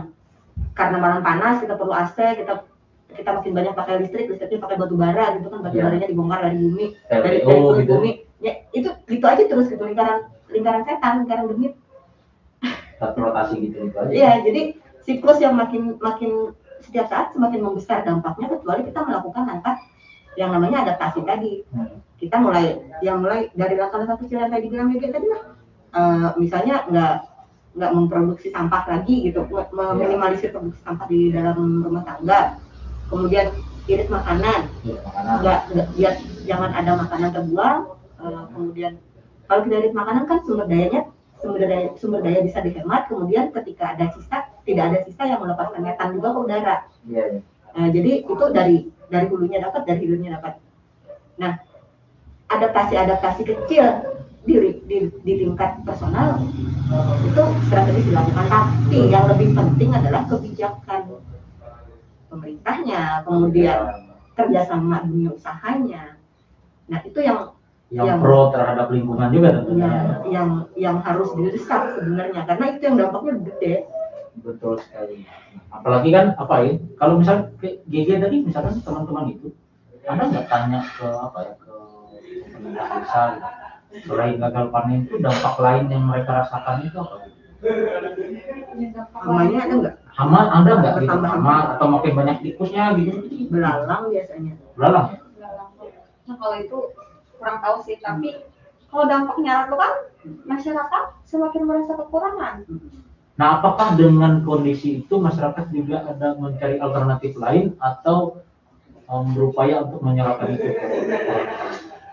karena malam panas kita perlu AC kita kita makin banyak pakai listrik listriknya pakai batu bara gitu kan batu Ya. baranya dibongkar dari bumi LPO dari, dari gitu. bumi ya itu gitu aja terus gitu lingkaran lingkaran setan lingkaran demit rotasi gitu itu aja Iya, jadi siklus yang makin makin setiap saat semakin membesar dampaknya kecuali kita melakukan langkah yang namanya adaptasi tadi. Hmm. Kita mulai yang mulai dari langkah-langkah kecil yang tadi bilang Mega tadi lah. Eh, misalnya nggak nggak memproduksi sampah lagi gitu, me- meminimalisir produksi sampah di dalam rumah tangga. Kemudian irit makanan, Ya, makanan nggak nggak biar jangan ada makanan terbuang. Eh, kemudian kalau kita irit makanan kan sumber dayanya sumber daya sumber daya bisa dihemat. Kemudian ketika ada sisa tidak ada sisa yang melepaskan metan juga ke udara. iya. Nah, jadi itu dari dari hulunya dapat, dari hilirnya dapat. Nah, adaptasi-adaptasi kecil di, di, di tingkat personal itu strategis dilakukan. Tapi yang lebih penting adalah kebijakan pemerintahnya, kemudian kerjasama dunia usahanya. Nah, itu yang yang Yang- pro terhadap lingkungan juga tentunya. yang yang yang harus didesak sebenarnya karena itu yang dampaknya gede. betul sekali. Apalagi kan apa ya kalau misal GG tadi misalkan teman-teman itu anda nggak tanya ke apa ya ke pemerintah desa gitu? Selain gagal panen itu dampak lain yang mereka rasakan itu apa Namanya ada nggak? hama anda nggak gitu hama atau makin banyak tikusnya gitu Belalang biasanya. belalang ya Nah kalau itu kurang tahu sih, tapi kalau dampaknya itu kan masyarakat semakin merasa kekurangan. Nah, apakah dengan kondisi itu masyarakat juga ada mencari alternatif lain atau um, berupaya untuk menyerahkan itu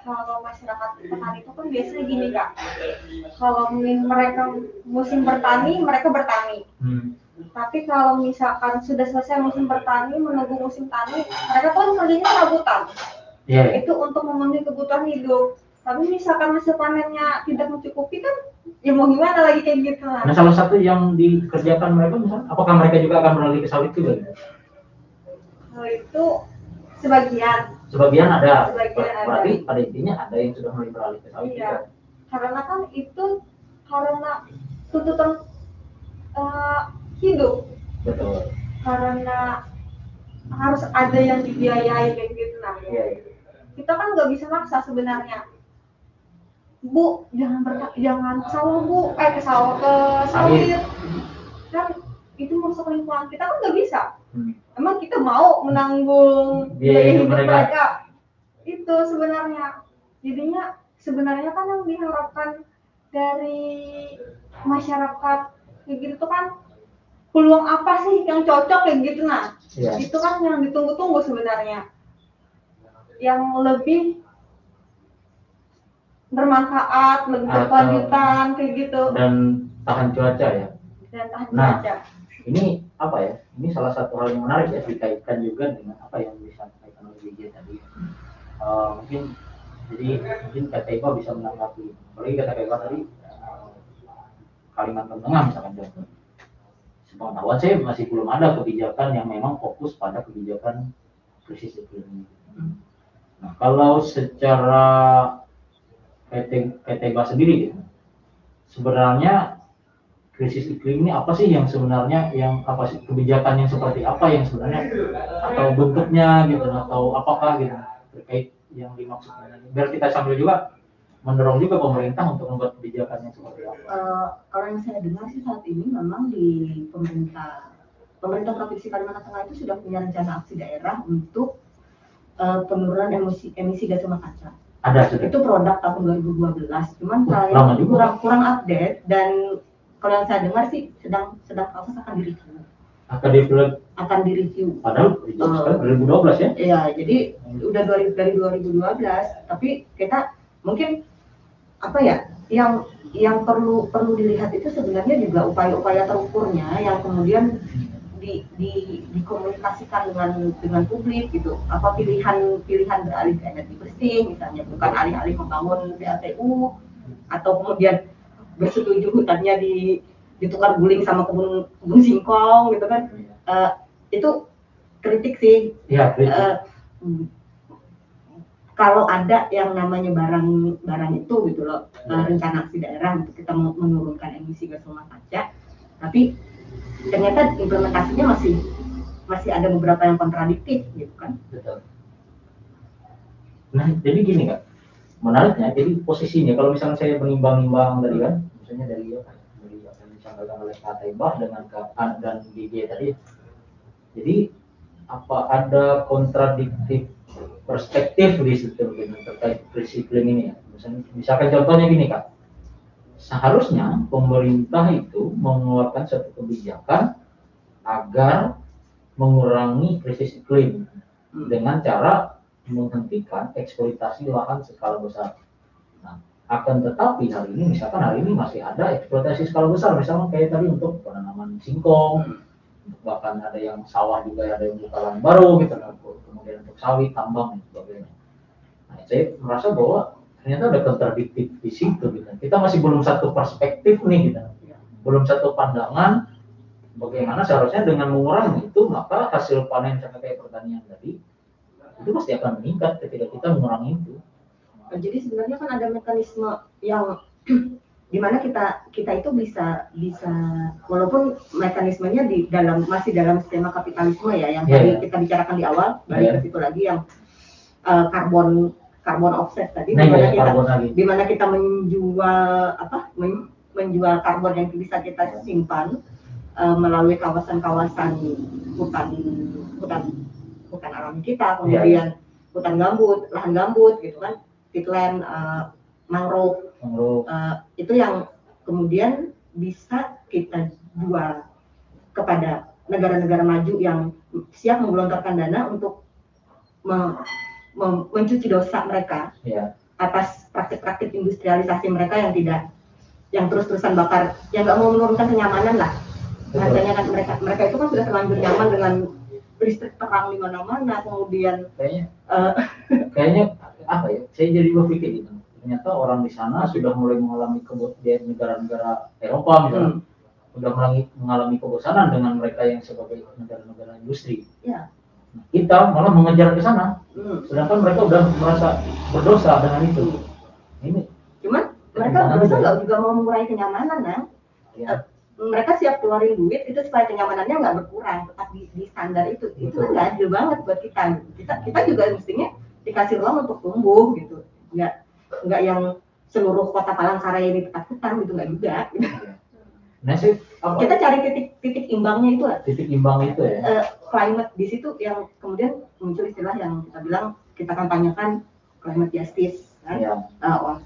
Kalau masyarakat petani itu kan biasanya gini kak, kalau mereka musim bertani, mereka bertani. Hmm. Tapi kalau misalkan sudah selesai musim bertani, menunggu musim tani, mereka kan kerjanya serabutan. Ya. Itu untuk memenuhi kebutuhan hidup. Tapi misalkan hasil panennya tidak mencukupi kan, ya mau gimana lagi kayak gitu lah. Nah, salah satu yang dikerjakan mereka misalnya, apakah mereka juga akan beralih ke sawit juga? Kalau itu sebagian, Sebagian ada. Sebagian ada. Berarti pada intinya ada yang sudah sawit Iya. juga. karena kan itu karena tuntutan eh, hidup, Betul. karena harus ada yang dibiayai kayak gitu nah. Iya, iya. Kita kan nggak bisa maksa sebenarnya. Bu, jangan ber jangan ke sawah bu, eh ke sawah ke sawit. Kan itu merusak lingkungan kita kan nggak bisa. Hmm. Emang kita mau menanggung Biaya biaya hidup mereka. mereka? Itu sebenarnya jadinya sebenarnya kan yang diharapkan dari masyarakat kayak gitu tuh kan peluang apa sih yang cocok kayak gitu nah Iya. itu kan yang ditunggu-tunggu sebenarnya yang lebih bermanfaat lebih berkelanjutan kayak gitu dan tahan cuaca ya dan tahan Nah. cuaca ini apa ya ini salah satu hal yang menarik ya dikaitkan juga dengan apa yang disampaikan oleh BJ tadi. Eh, mungkin jadi mungkin kata bisa menanggapi. Apalagi kata Iba tadi eh, Kalimantan Tengah misalkan contoh sepengetahuan saya masih belum ada kebijakan yang memang fokus pada kebijakan krisis iklim. Nah, kalau secara PT PT sendiri gitu, sebenarnya krisis iklim ini apa sih yang sebenarnya yang apa sih kebijakan yang seperti apa yang sebenarnya atau bentuknya gitu atau apakah gitu terkait yang dimaksudkan ini. biar kita sambil juga mendorong juga pemerintah untuk membuat kebijakan yang seperti apa Eh, kalau yang saya dengar sih saat ini memang di pemerintah pemerintah provinsi Kalimantan Tengah itu sudah punya rencana aksi daerah untuk eh, penurunan emisi emisi gas rumah kaca. ada sudah Itu produk tahun 2012. Cuman Wah, saya kurang kurang update dan kalau yang saya dengar sih sedang sedang proses akan direview. akan dibuat Akan direview. padahal itu sekarang 2012 ya Iya, jadi udah dari, dari 2012, tapi kita mungkin apa ya, yang yang perlu perlu dilihat itu sebenarnya juga upaya-upaya terukurnya yang kemudian di, di, dikomunikasikan dengan dengan publik gitu. Apa pilihan pilihan beralih ke energi bersih, misalnya bukan alih-alih membangun PLTU atau kemudian bersetuju hutannya di ditukar guling sama kebun kebun singkong gitu kan. Eh, itu kritik sih kritis. Eh, hmm, kalau ada yang namanya barang barang itu gitu loh eh, rencana aksi daerah untuk kita menurunkan emisi gas rumah kaca tapi ternyata implementasinya masih masih ada beberapa yang kontradiktif gitu kan Betul. Nah, jadi gini kak, menariknya, jadi posisinya kalau misalnya saya menimbang-nimbang tadi kan, misalnya dari apa ya, dari apa yang disampaikan oleh Kak Taibah dengan Kak An dan GG tadi, jadi apa ada kontradiktif perspektif di situ dengan terkait iklim ini ya? Misalnya, misalkan contohnya gini kak, seharusnya pemerintah itu mengeluarkan satu kebijakan agar mengurangi krisis iklim dengan cara menghentikan eksploitasi lahan skala besar. Nah, akan tetapi hari ini misalkan hari ini masih ada eksploitasi skala besar, misalnya kayak tadi untuk penanaman singkong, bahkan ada yang sawah juga ada yang buka lahan baru gitu, nah, kemudian untuk sawit, tambang dan sebagainya. Nah, saya merasa bahwa ternyata ada kontradiktif di situ gitu. Kita masih belum satu perspektif nih gitu. Belum satu pandangan bagaimana seharusnya dengan mengurangi itu maka hasil panen kayak pertanian tadi itu pasti akan meningkat ketika kita mengurangi itu. Jadi sebenarnya kan ada mekanisme yang di mana kita kita itu bisa bisa walaupun mekanismenya di dalam masih dalam skema kapitalisme ya yang Iya, tadi iya. kita bicarakan di awal balik Iya. ke situ lagi yang eh, karbon karbon offset tadi Nah, di mana ya, kita karbon lagi. di mana kita menjual apa men- menjual karbon yang bisa kita simpan eh, melalui kawasan-kawasan hutan hutan hutan alam kita kemudian hutan gambut lahan gambut gitu kan peatland eh, mangrove. Menurut eh, itu yang kemudian bisa kita jual kepada negara-negara maju yang siap menggelontorkan dana untuk me- mencuci dosa mereka ya atas praktik-praktik industrialisasi mereka yang tidak yang terus-terusan bakar yang nggak mau menurunkan kenyamanan lah. Betul. Rasanya kan mereka mereka itu kan sudah terlanjur nyaman dengan listrik terang di mana-mana kemudian kayaknya eh, kayaknya apa ya? Saya jadi berpikir gitu. Ternyata orang di sana sudah mulai mengalami di negara-negara Eropa misalnya hmm, sudah mengalami, mengalami kebosanan dengan mereka yang sebagai negara-negara industri. ya Nah, kita malah mengejar ke sana, hmm. sedangkan mereka udah merasa berdosa dengan itu. Ini cuman mereka juga. nggak juga mau mengurangi kenyamanan nah ya, mereka siap keluarin duit itu supaya kenyamanannya nggak berkurang tetap di, di standar itu. Itu kan Betul. nggak adil banget buat kita. Kita kita juga mestinya dikasih ruang untuk tumbuh gitu. Nggak nggak yang seluruh kota Palangkaraya ini ketakutan gitu nggak juga. Nah apa? kita cari titik titik imbangnya itu lah. Titik imbang itu ya. Eh, climate di situ yang kemudian muncul istilah yang kita bilang kita kampanyekan climate justice kan? Ya. Oh,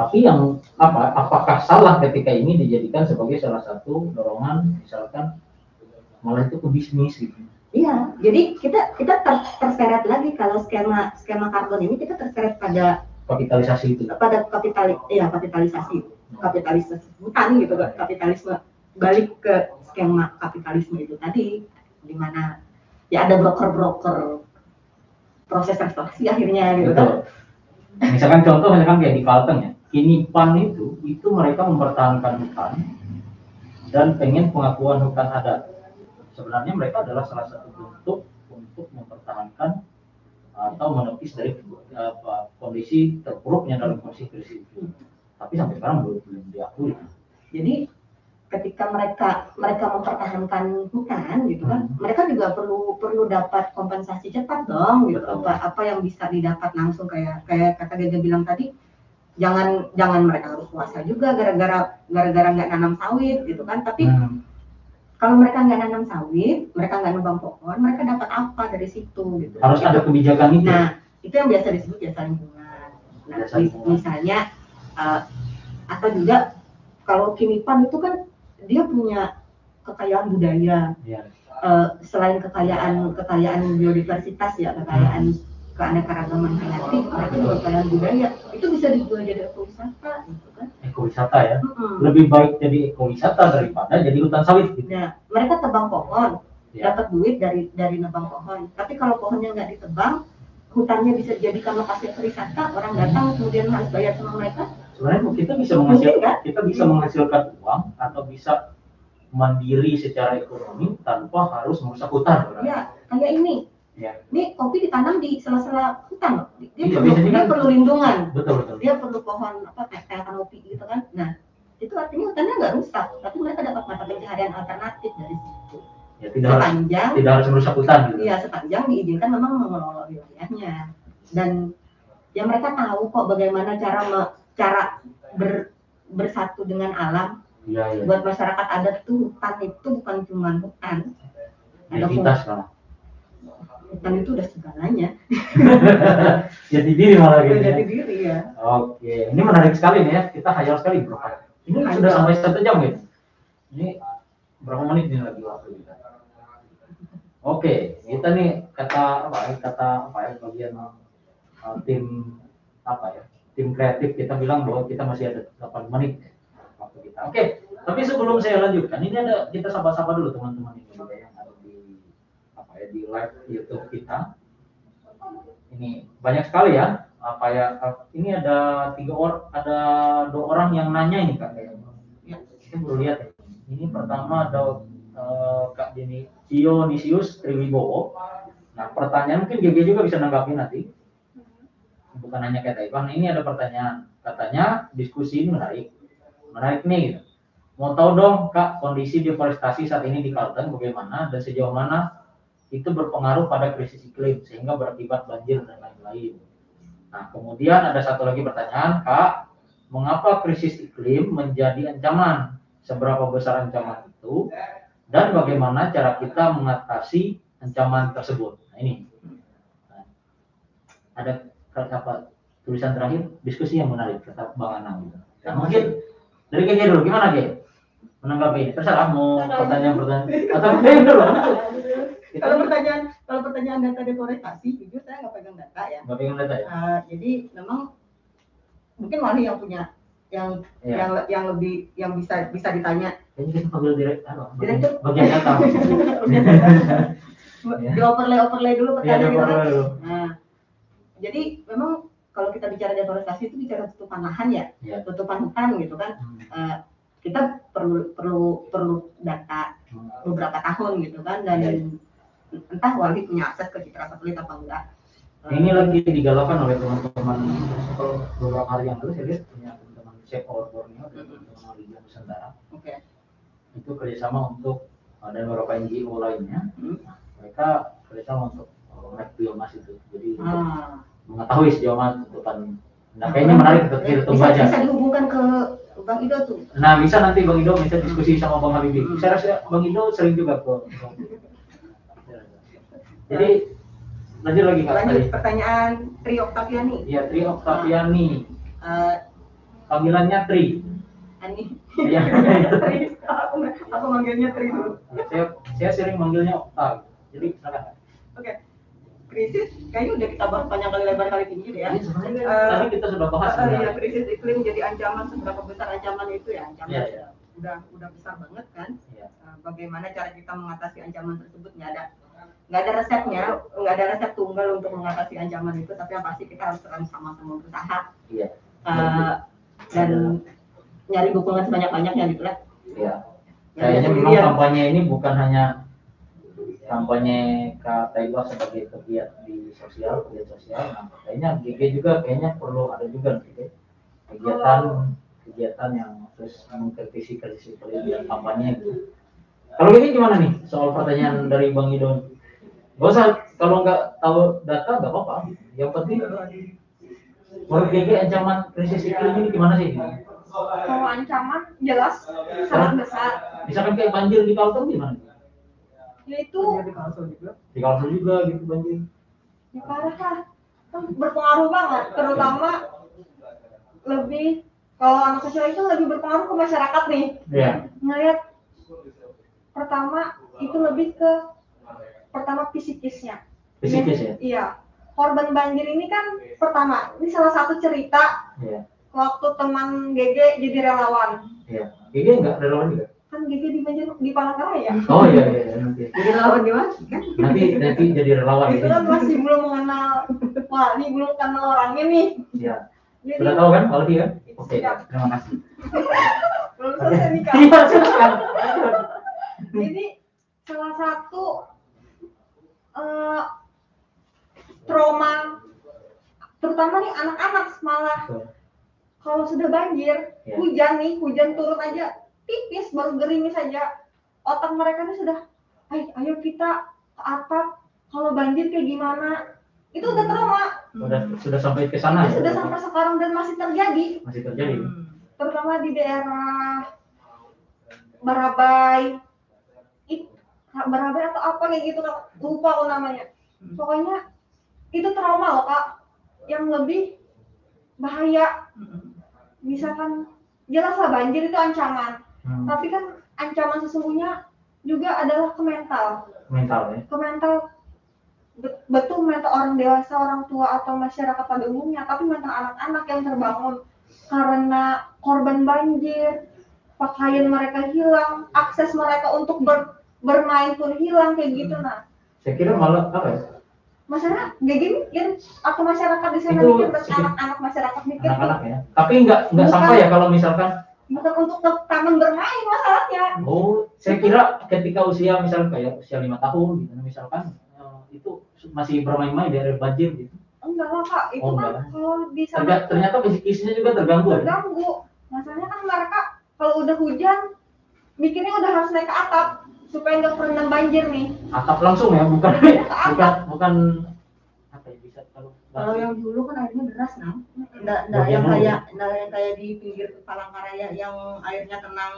Tapi yang apa? Apakah salah ketika ini dijadikan sebagai salah satu dorongan, misalkan malah itu ke bisnis gitu? Iya, jadi kita kita ter- terseret lagi kalau skema skema karbon ini kita terseret pada Kapitalisasi itu. pada kapitali ya kapitalisasi kapitalisasi hutan gitu kan kapitalisme balik ke skema kapitalisme itu tadi di mana ya ada broker-broker proses restorasi akhirnya gitu Betul. kan Misalkan contoh misalkan kayak di Kalteng ya, kini PAN itu itu mereka mempertahankan hutan dan pengen pengakuan hutan adat. Sebenarnya mereka adalah salah satu bentuk untuk mempertahankan atau menepis dari apa, kondisi terpuruknya dalam kondisi krisis itu. Tapi sampai sekarang belum belum diakui. jadi ketika mereka mereka mempertahankan hutan gitu kan Hmm. mereka juga perlu perlu dapat kompensasi cepat dong gitu Betul. apa apa yang bisa didapat langsung kayak kayak kata Gege bilang tadi jangan jangan mereka harus puasa juga gara-gara gara-gara nggak nanam sawit gitu kan tapi Hmm. kalau mereka nggak nanam sawit mereka nggak nebang pohon mereka dapat apa dari situ gitu Harus ada kebijakan itu. Nah, itu yang biasa disebut jasa lingkungan. Nah, Jasa mis- lingkungan. misalnya eh, atau juga kalau Kinipan itu kan dia punya kekayaan budaya Ya. eh, selain kekayaan kekayaan biodiversitas ya kekayaan keanekaragaman hayati mereka kekayaan budaya itu bisa dijual jadi ekowisata gitu kan Ekowisata ya. Mm-mm. Lebih baik jadi ekowisata daripada jadi hutan sawit gitu. nah mereka tebang pohon Ya. dapat duit dari dari nebang pohon tapi kalau pohonnya nggak ditebang hutannya bisa dijadikan lokasi wisata orang datang kemudian harus bayar sama mereka sebenarnya kita bisa menghasilkan kan? kita bisa menghasilkan uang atau bisa mandiri secara ekonomi tanpa harus merusak hutan ya kayak ini Ya. ini kopi ditanam di sela-sela hutan loh. Dia Iya, perlu dia kan- perlu lindungan. Betul betul. Dia perlu pohon apa kayak kanopi gitu kan. Nah itu artinya hutannya nggak rusak tapi mereka dapat mata pencaharian alternatif dari situ. Ya tidak harus sepanjang tidak harus merusak hutan gitu. Iya, sepanjang diizinkan memang mengelola wilayahnya. Dan ya mereka tahu kok bagaimana cara me- cara ber- bersatu dengan alam. iya iya. Buat masyarakat adat tuh hutan itu bukan cuma hutan. Ada identitas hutan itu udah segalanya. jadi diri malah gitu ya. jadi diri ya. oke ini menarik sekali nih ya. Kita hayal sekali bro. Ini Hayal. sudah sampai satu jam gitu ini berapa menit ini lagi waktu kita? Oke kita nih kata apa ya? Kata apa ya? Bagian uh, tim apa ya? Tim kreatif kita bilang bahwa kita masih ada 8 menit waktu kita. Oke tapi sebelum saya lanjutkan ini ada kita sapa-sapa dulu teman-teman ini juga yang ada di apa ya di live YouTube kita. Ini banyak sekali ya apa ya ini ada tiga orang ada dua orang yang nanya ini kak. Ya, saya baru lihat ya. ini pertama ada eh, kak Dini Dionisius Triwibowo. Nah pertanyaan mungkin GG juga bisa nanggapi nanti. Bukan hanya kayak Taiwan ini ada pertanyaan. Katanya diskusi ini menarik. Menarik nih. Gitu. mau tahu dong kak kondisi deforestasi saat ini di Kalteng bagaimana dan sejauh mana itu berpengaruh pada krisis iklim sehingga berakibat banjir dan lain-lain. Nah, kemudian ada satu lagi pertanyaan, Kak, mengapa krisis iklim menjadi ancaman? Seberapa besar ancaman itu? Dan bagaimana cara kita mengatasi ancaman tersebut? Nah, ini. Nah, ada apa tulisan terakhir diskusi yang menarik kata Bang Anang. Nah, mungkin dari Gege dulu gimana Ge? Menanggapi ini terserah mau pertanyaan-pertanyaan atau Gege dulu. Kita Kalau pertanyaan kalau pertanyaan data deforestasi, jujur saya nggak pegang data ya. nggak pengen data ya? Eh, jadi memang mungkin Wali yang punya yang Iya. yang yang lebih yang bisa bisa ditanya Kayaknya kita panggil direktur, bagian, Direktur. bagian data. Iya. di overlay overlay dulu Iya, pertanyaan ada gitu kan. dulu. Nah, jadi memang kalau kita bicara deforestasi itu bicara tutupan lahan ya, Iya. tutupan hutan gitu kan. Hmm. Eh, kita perlu perlu perlu data beberapa tahun gitu kan dan Iya. Entah Wali punya akses ke citra satelit apa enggak. Eh, Ini lagi digalakan oleh teman-teman kalau beberapa hari yang lalu saya lihat punya teman-teman Chef Our Borneo dan teman-teman Liga Nusantara Oke. itu kerjasama untuk uh, dan beberapa NGO lainnya Hmm. mereka kerjasama untuk uh, naik biomas itu jadi untuk Ah. mengetahui sejauh mana tutupan nah kayaknya menarik untuk kita tunggu aja bisa dihubungkan ke Bang Ido tuh. nah bisa nanti Bang Ido bisa diskusi sama Bang Habibie saya rasa Bang Ido sering juga ke jadi lanjut lagi kak Lanjut tadi. pertanyaan Tri Oktaviani. Iya Tri Oktaviani, Eh, panggilannya Tri. Ani. Iya. Tri. Aku, aku manggilnya Tri dulu. Ya, saya saya sering manggilnya Okta. Jadi silakan. Oke. Krisis kayaknya udah kita bahas panjang kali lebar kali tinggi deh ya. Ini sebenarnya Eh, tadi kita sudah bahas iya, sebenarnya. krisis iklim jadi ancaman seberapa besar ancaman itu ya ancaman Iya, iya. udah udah besar banget kan. Iya. Eh, Bagaimana cara kita mengatasi ancaman tersebut nggak ada nggak ada resepnya, nggak ada resep tunggal untuk mengatasi ancaman itu, tapi yang pasti kita harus sama-sama berusaha Iya. eh, dan nyari dukungan sebanyak-banyaknya gitu lah. Iya. Ya, Kayaknya ya, memang iya. kampanye ini bukan hanya kampanye Kak sebagai pegiat di sosial, pegiat sosial. Nah, kayaknya GG juga kayaknya perlu ada juga nih, kegiatan kegiatan yang terus mengkritisi krisis dan kampanye gitu. Kalau GG gimana nih soal pertanyaan dari Bang Idon? Gak usah kalau nggak tahu data nggak apa-apa. Yang penting menurut GG ancaman krisis iklim ini gimana sih? Kalau ancaman jelas sangat besar, Misalkan kayak banjir di Kalteng gimana? yaitu Jadi kalau juga Di Kalteng juga gitu banjir. ya parah lah, kan berpengaruh banget, terutama lebih kalau anak kecil itu lebih berpengaruh ke masyarakat nih. Iya. Ngelihat pertama itu lebih ke pertama psikisnya. Psikis ya? Iya. Korban banjir ini kan pertama, ini salah satu cerita Iya. waktu teman GG jadi relawan. Iya. GG nggak relawan juga? Kan GG di banjir di Palangkaraya. Oh iya iya iya, nanti. jadi lawan di mana kan? Nanti nanti jadi relawan Itu kan masih belum mengenal, wah ini belum kenal orangnya nih. Iya. Sudah tahu kan Aldi kan? Oke, Siap. terima kasih. belum selesai nikah. Iya. Jadi salah satu eh, trauma terutama nih anak-anak malah kalau sudah banjir, Ya. hujan nih, hujan turun aja tipis baru gerimis saja. Otak mereka ini sudah, ayo, ayo kita ke atap. Kalau banjir kayak gimana? Itu udah trauma. Sudah sudah sampai ke sana ya? Sudah sampai sekarang dan masih terjadi, Masih terjadi. Hmm. terutama di daerah Barabai. Barabai atau apa kayak gitu? Lupa aku namanya. Pokoknya itu trauma loh kak. Yang lebih bahaya Hmm. misalkan jelaslah banjir itu ancaman Hmm. tapi kan ancaman sesungguhnya juga adalah ke mental Mental ya. ke mental bet- betul mental orang dewasa orang tua atau masyarakat pada umumnya tapi mental anak-anak yang terbangun karena korban banjir pakaian mereka hilang akses mereka untuk ber- bermain pun hilang kayak gitu nah Saya kira malah apa ya? masyarakat gak mikir atau masyarakat di sana Itu mikir anak-anak masyarakat mikir Anak-anak ya. Tapi nggak nggak sampai ya kalau misalkan bukan untuk ke taman bermain masalahnya. Oh, saya kira ketika usia misalnya kayak usia lima tahun gitu, misalkan eh, itu masih bermain-main di area banjir gitu. enggak lah kak. Itu Oh, kan kalau di sana ternyata fisikisnya juga terganggu ya. terganggu. Masalahnya kan mereka kalau udah hujan mikirnya udah harus naik ke atap supaya nggak kerendam banjir nih Atap langsung ya, bukan atap. bukan bukan apa ya bisa kalau Kalau yang dulu kan airnya deras nah, nggak nggak yang kayak nggak yang kayak di pinggir Palangkaraya yang airnya tenang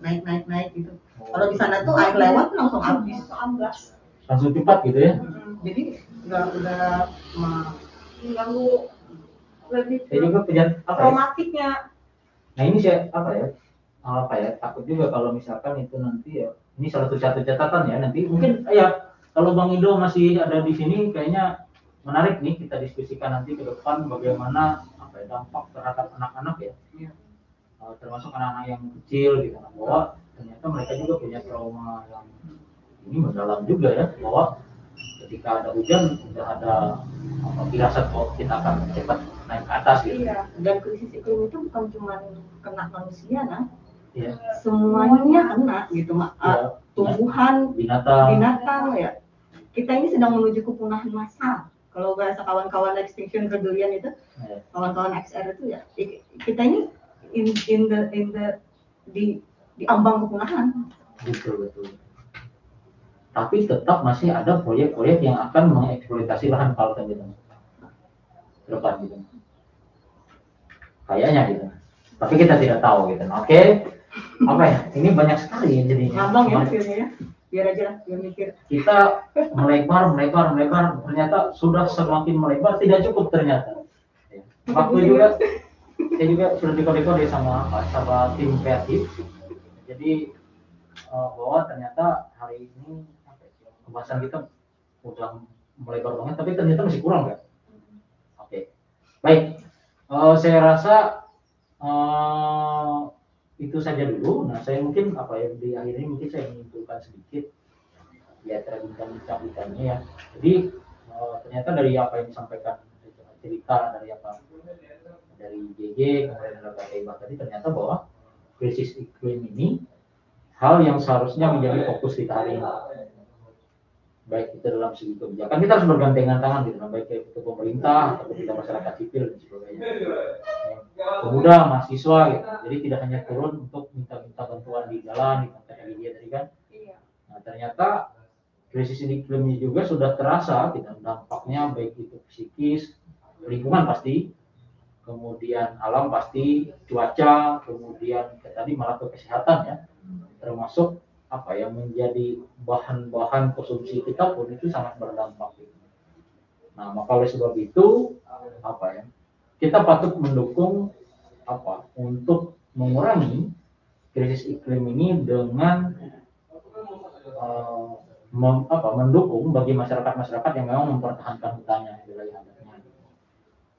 naik naik naik gitu. Kalau di sana tuh air lewat langsung habis. amblas langsung cepat gitu ya. Jadi nggak udah mengganggu lebih Saya juga punya apa ya? traumatiknya Nah ini saya apa ya? Apa ya? Takut juga kalau misalkan itu nanti ya. Ini salah satu catatan ya. Nanti mungkin ya kalau Bang Indo masih ada di sini kayaknya menarik nih kita diskusikan nanti ke depan bagaimana apa ya dampak terhadap anak-anak ya. Iya. Eh, termasuk anak-anak yang kecil gitu bahwa ternyata mereka juga punya trauma yang ini mendalam juga ya bahwa ketika ada hujan udah ada apa firasat bahwa kita akan cepat naik ke atas gitu. iya dan krisis iklim itu bukan cuma kena manusia nah, Iya. semuanya kena gitu mak. Iya. Tumbuhan, Binatang. binatang ya. Kita ini sedang menuju kepunahan massal. Kalau bahasa kawan-kawan Extinction Rebellion itu, Ya. kawan-kawan XR itu ya kita ini in, in the in the di di ambang kepunahan Betul betul. Tapi tetap masih ada proyek-proyek yang akan mengeksploitasi lahan Kalteng gitu. Depan gitu. Kayaknya gitu. Tapi kita tidak tahu gitu. Oke. Apa ya? Ini banyak sekali ya jadinya. ngambang ya akhirnya ya biar aja lah biar mikir kita melebar, melebar, melebar, ternyata sudah semakin melebar, tidak cukup ternyata. Ya. Waktu juga, saya juga sudah dikode-kode sama apa, sama tim kreatif. Jadi eh, bahwa ternyata hari ini ya, pembahasan kita udah melebar banget, tapi ternyata masih kurang kan? Oke, baik. Eh, saya rasa eh, itu saja dulu. Nah, saya mungkin apa ya di akhir ini mungkin saya menyimpulkan sedikit ya bincangnya ya. Jadi eh, ternyata dari apa yang disampaikan cerita dari apa dari GG kemudian dari Kak Eba tadi ternyata bahwa krisis iklim ini hal yang seharusnya menjadi fokus kita hari ini baik itu dalam segi kebijakan kita harus bergandengan tangan gitu baik itu pemerintah atau kita masyarakat sipil dan sebagainya. Pemuda mahasiswa gitu. Jadi tidak hanya turun untuk minta-minta bantuan di jalan di tempat dia tadi kan. Iya. nah ternyata krisis iklim ini juga sudah terasa gitu dampaknya baik itu psikis lingkungan pasti kemudian alam pasti cuaca kemudian tadi malah ke kesehatan ya. Termasuk apa ya menjadi bahan-bahan konsumsi kita pun itu sangat berdampak. Nah, maka oleh sebab itu apa ya kita patut mendukung apa untuk mengurangi krisis iklim ini dengan eh, mem- apa, mendukung bagi masyarakat-masyarakat yang memang mempertahankan hutannya wilayah adatnya.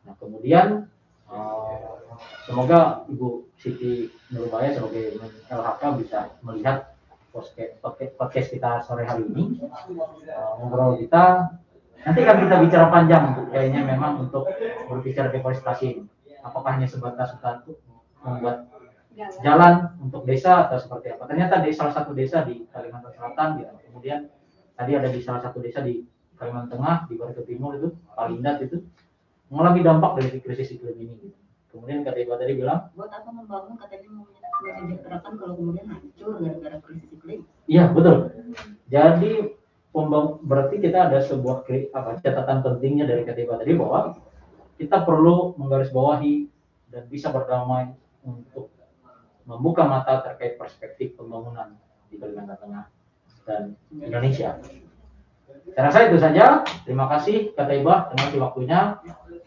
Nah, kemudian eh, semoga Ibu Siti Nurbaya sebagai LHK bisa melihat podcast, podcast- kita sore hari ini. Eh, ngobrol kita. Nanti kan kita bicara panjang untuk kayaknya memang untuk berbicara deforestasi ini. Apakah hanya sebatas hutan untuk membuat jalan. untuk desa atau seperti apa? Ternyata di salah satu desa di Kalimantan Selatan gitu kemudian tadi ada di salah satu desa di Kalimantan Tengah di Barito Timur itu Palindat itu. Mengalami dampak dari krisis iklim ini gitu. Kemudian kata Ibu tadi bilang buat apa membangun katanya mau menyejahterakan kalau kemudian hancur gara-gara krisis iklim Iya betul. Jadi pembang- berarti kita ada sebuah apa catatan pentingnya dari ketiga tadi bahwa kita perlu menggarisbawahi dan bisa berdamai untuk membuka mata terkait perspektif pembangunan di Kalimantan Tengah dan Indonesia. Saya rasa itu saja. Terima kasih Kak Ibah, terima kasih waktunya.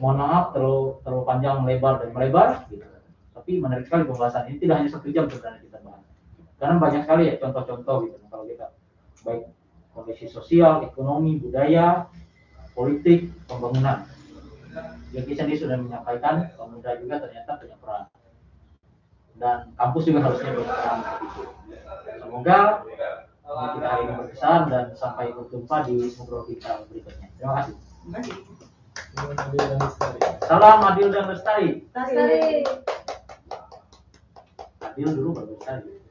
Mohon maaf terlalu terlalu panjang melebar dan melebar. Gitu. Tapi menarik sekali pembahasan ini tidak hanya satu jam sebenarnya kita bahas. Karena banyak sekali ya contoh-contoh gitu kalau kita baik kondisi sosial, ekonomi, budaya, politik, pembangunan. Jadi sendiri sudah menyampaikan pemuda juga ternyata punya peran dan kampus juga harusnya seperti itu. Semoga ini kita hari ini berkesan dan sampai berjumpa di ngobrol kita berikutnya. Terima kasih. Terima kasih. Salam adil dan lestari. Lestari. Adil dulu baru lestari.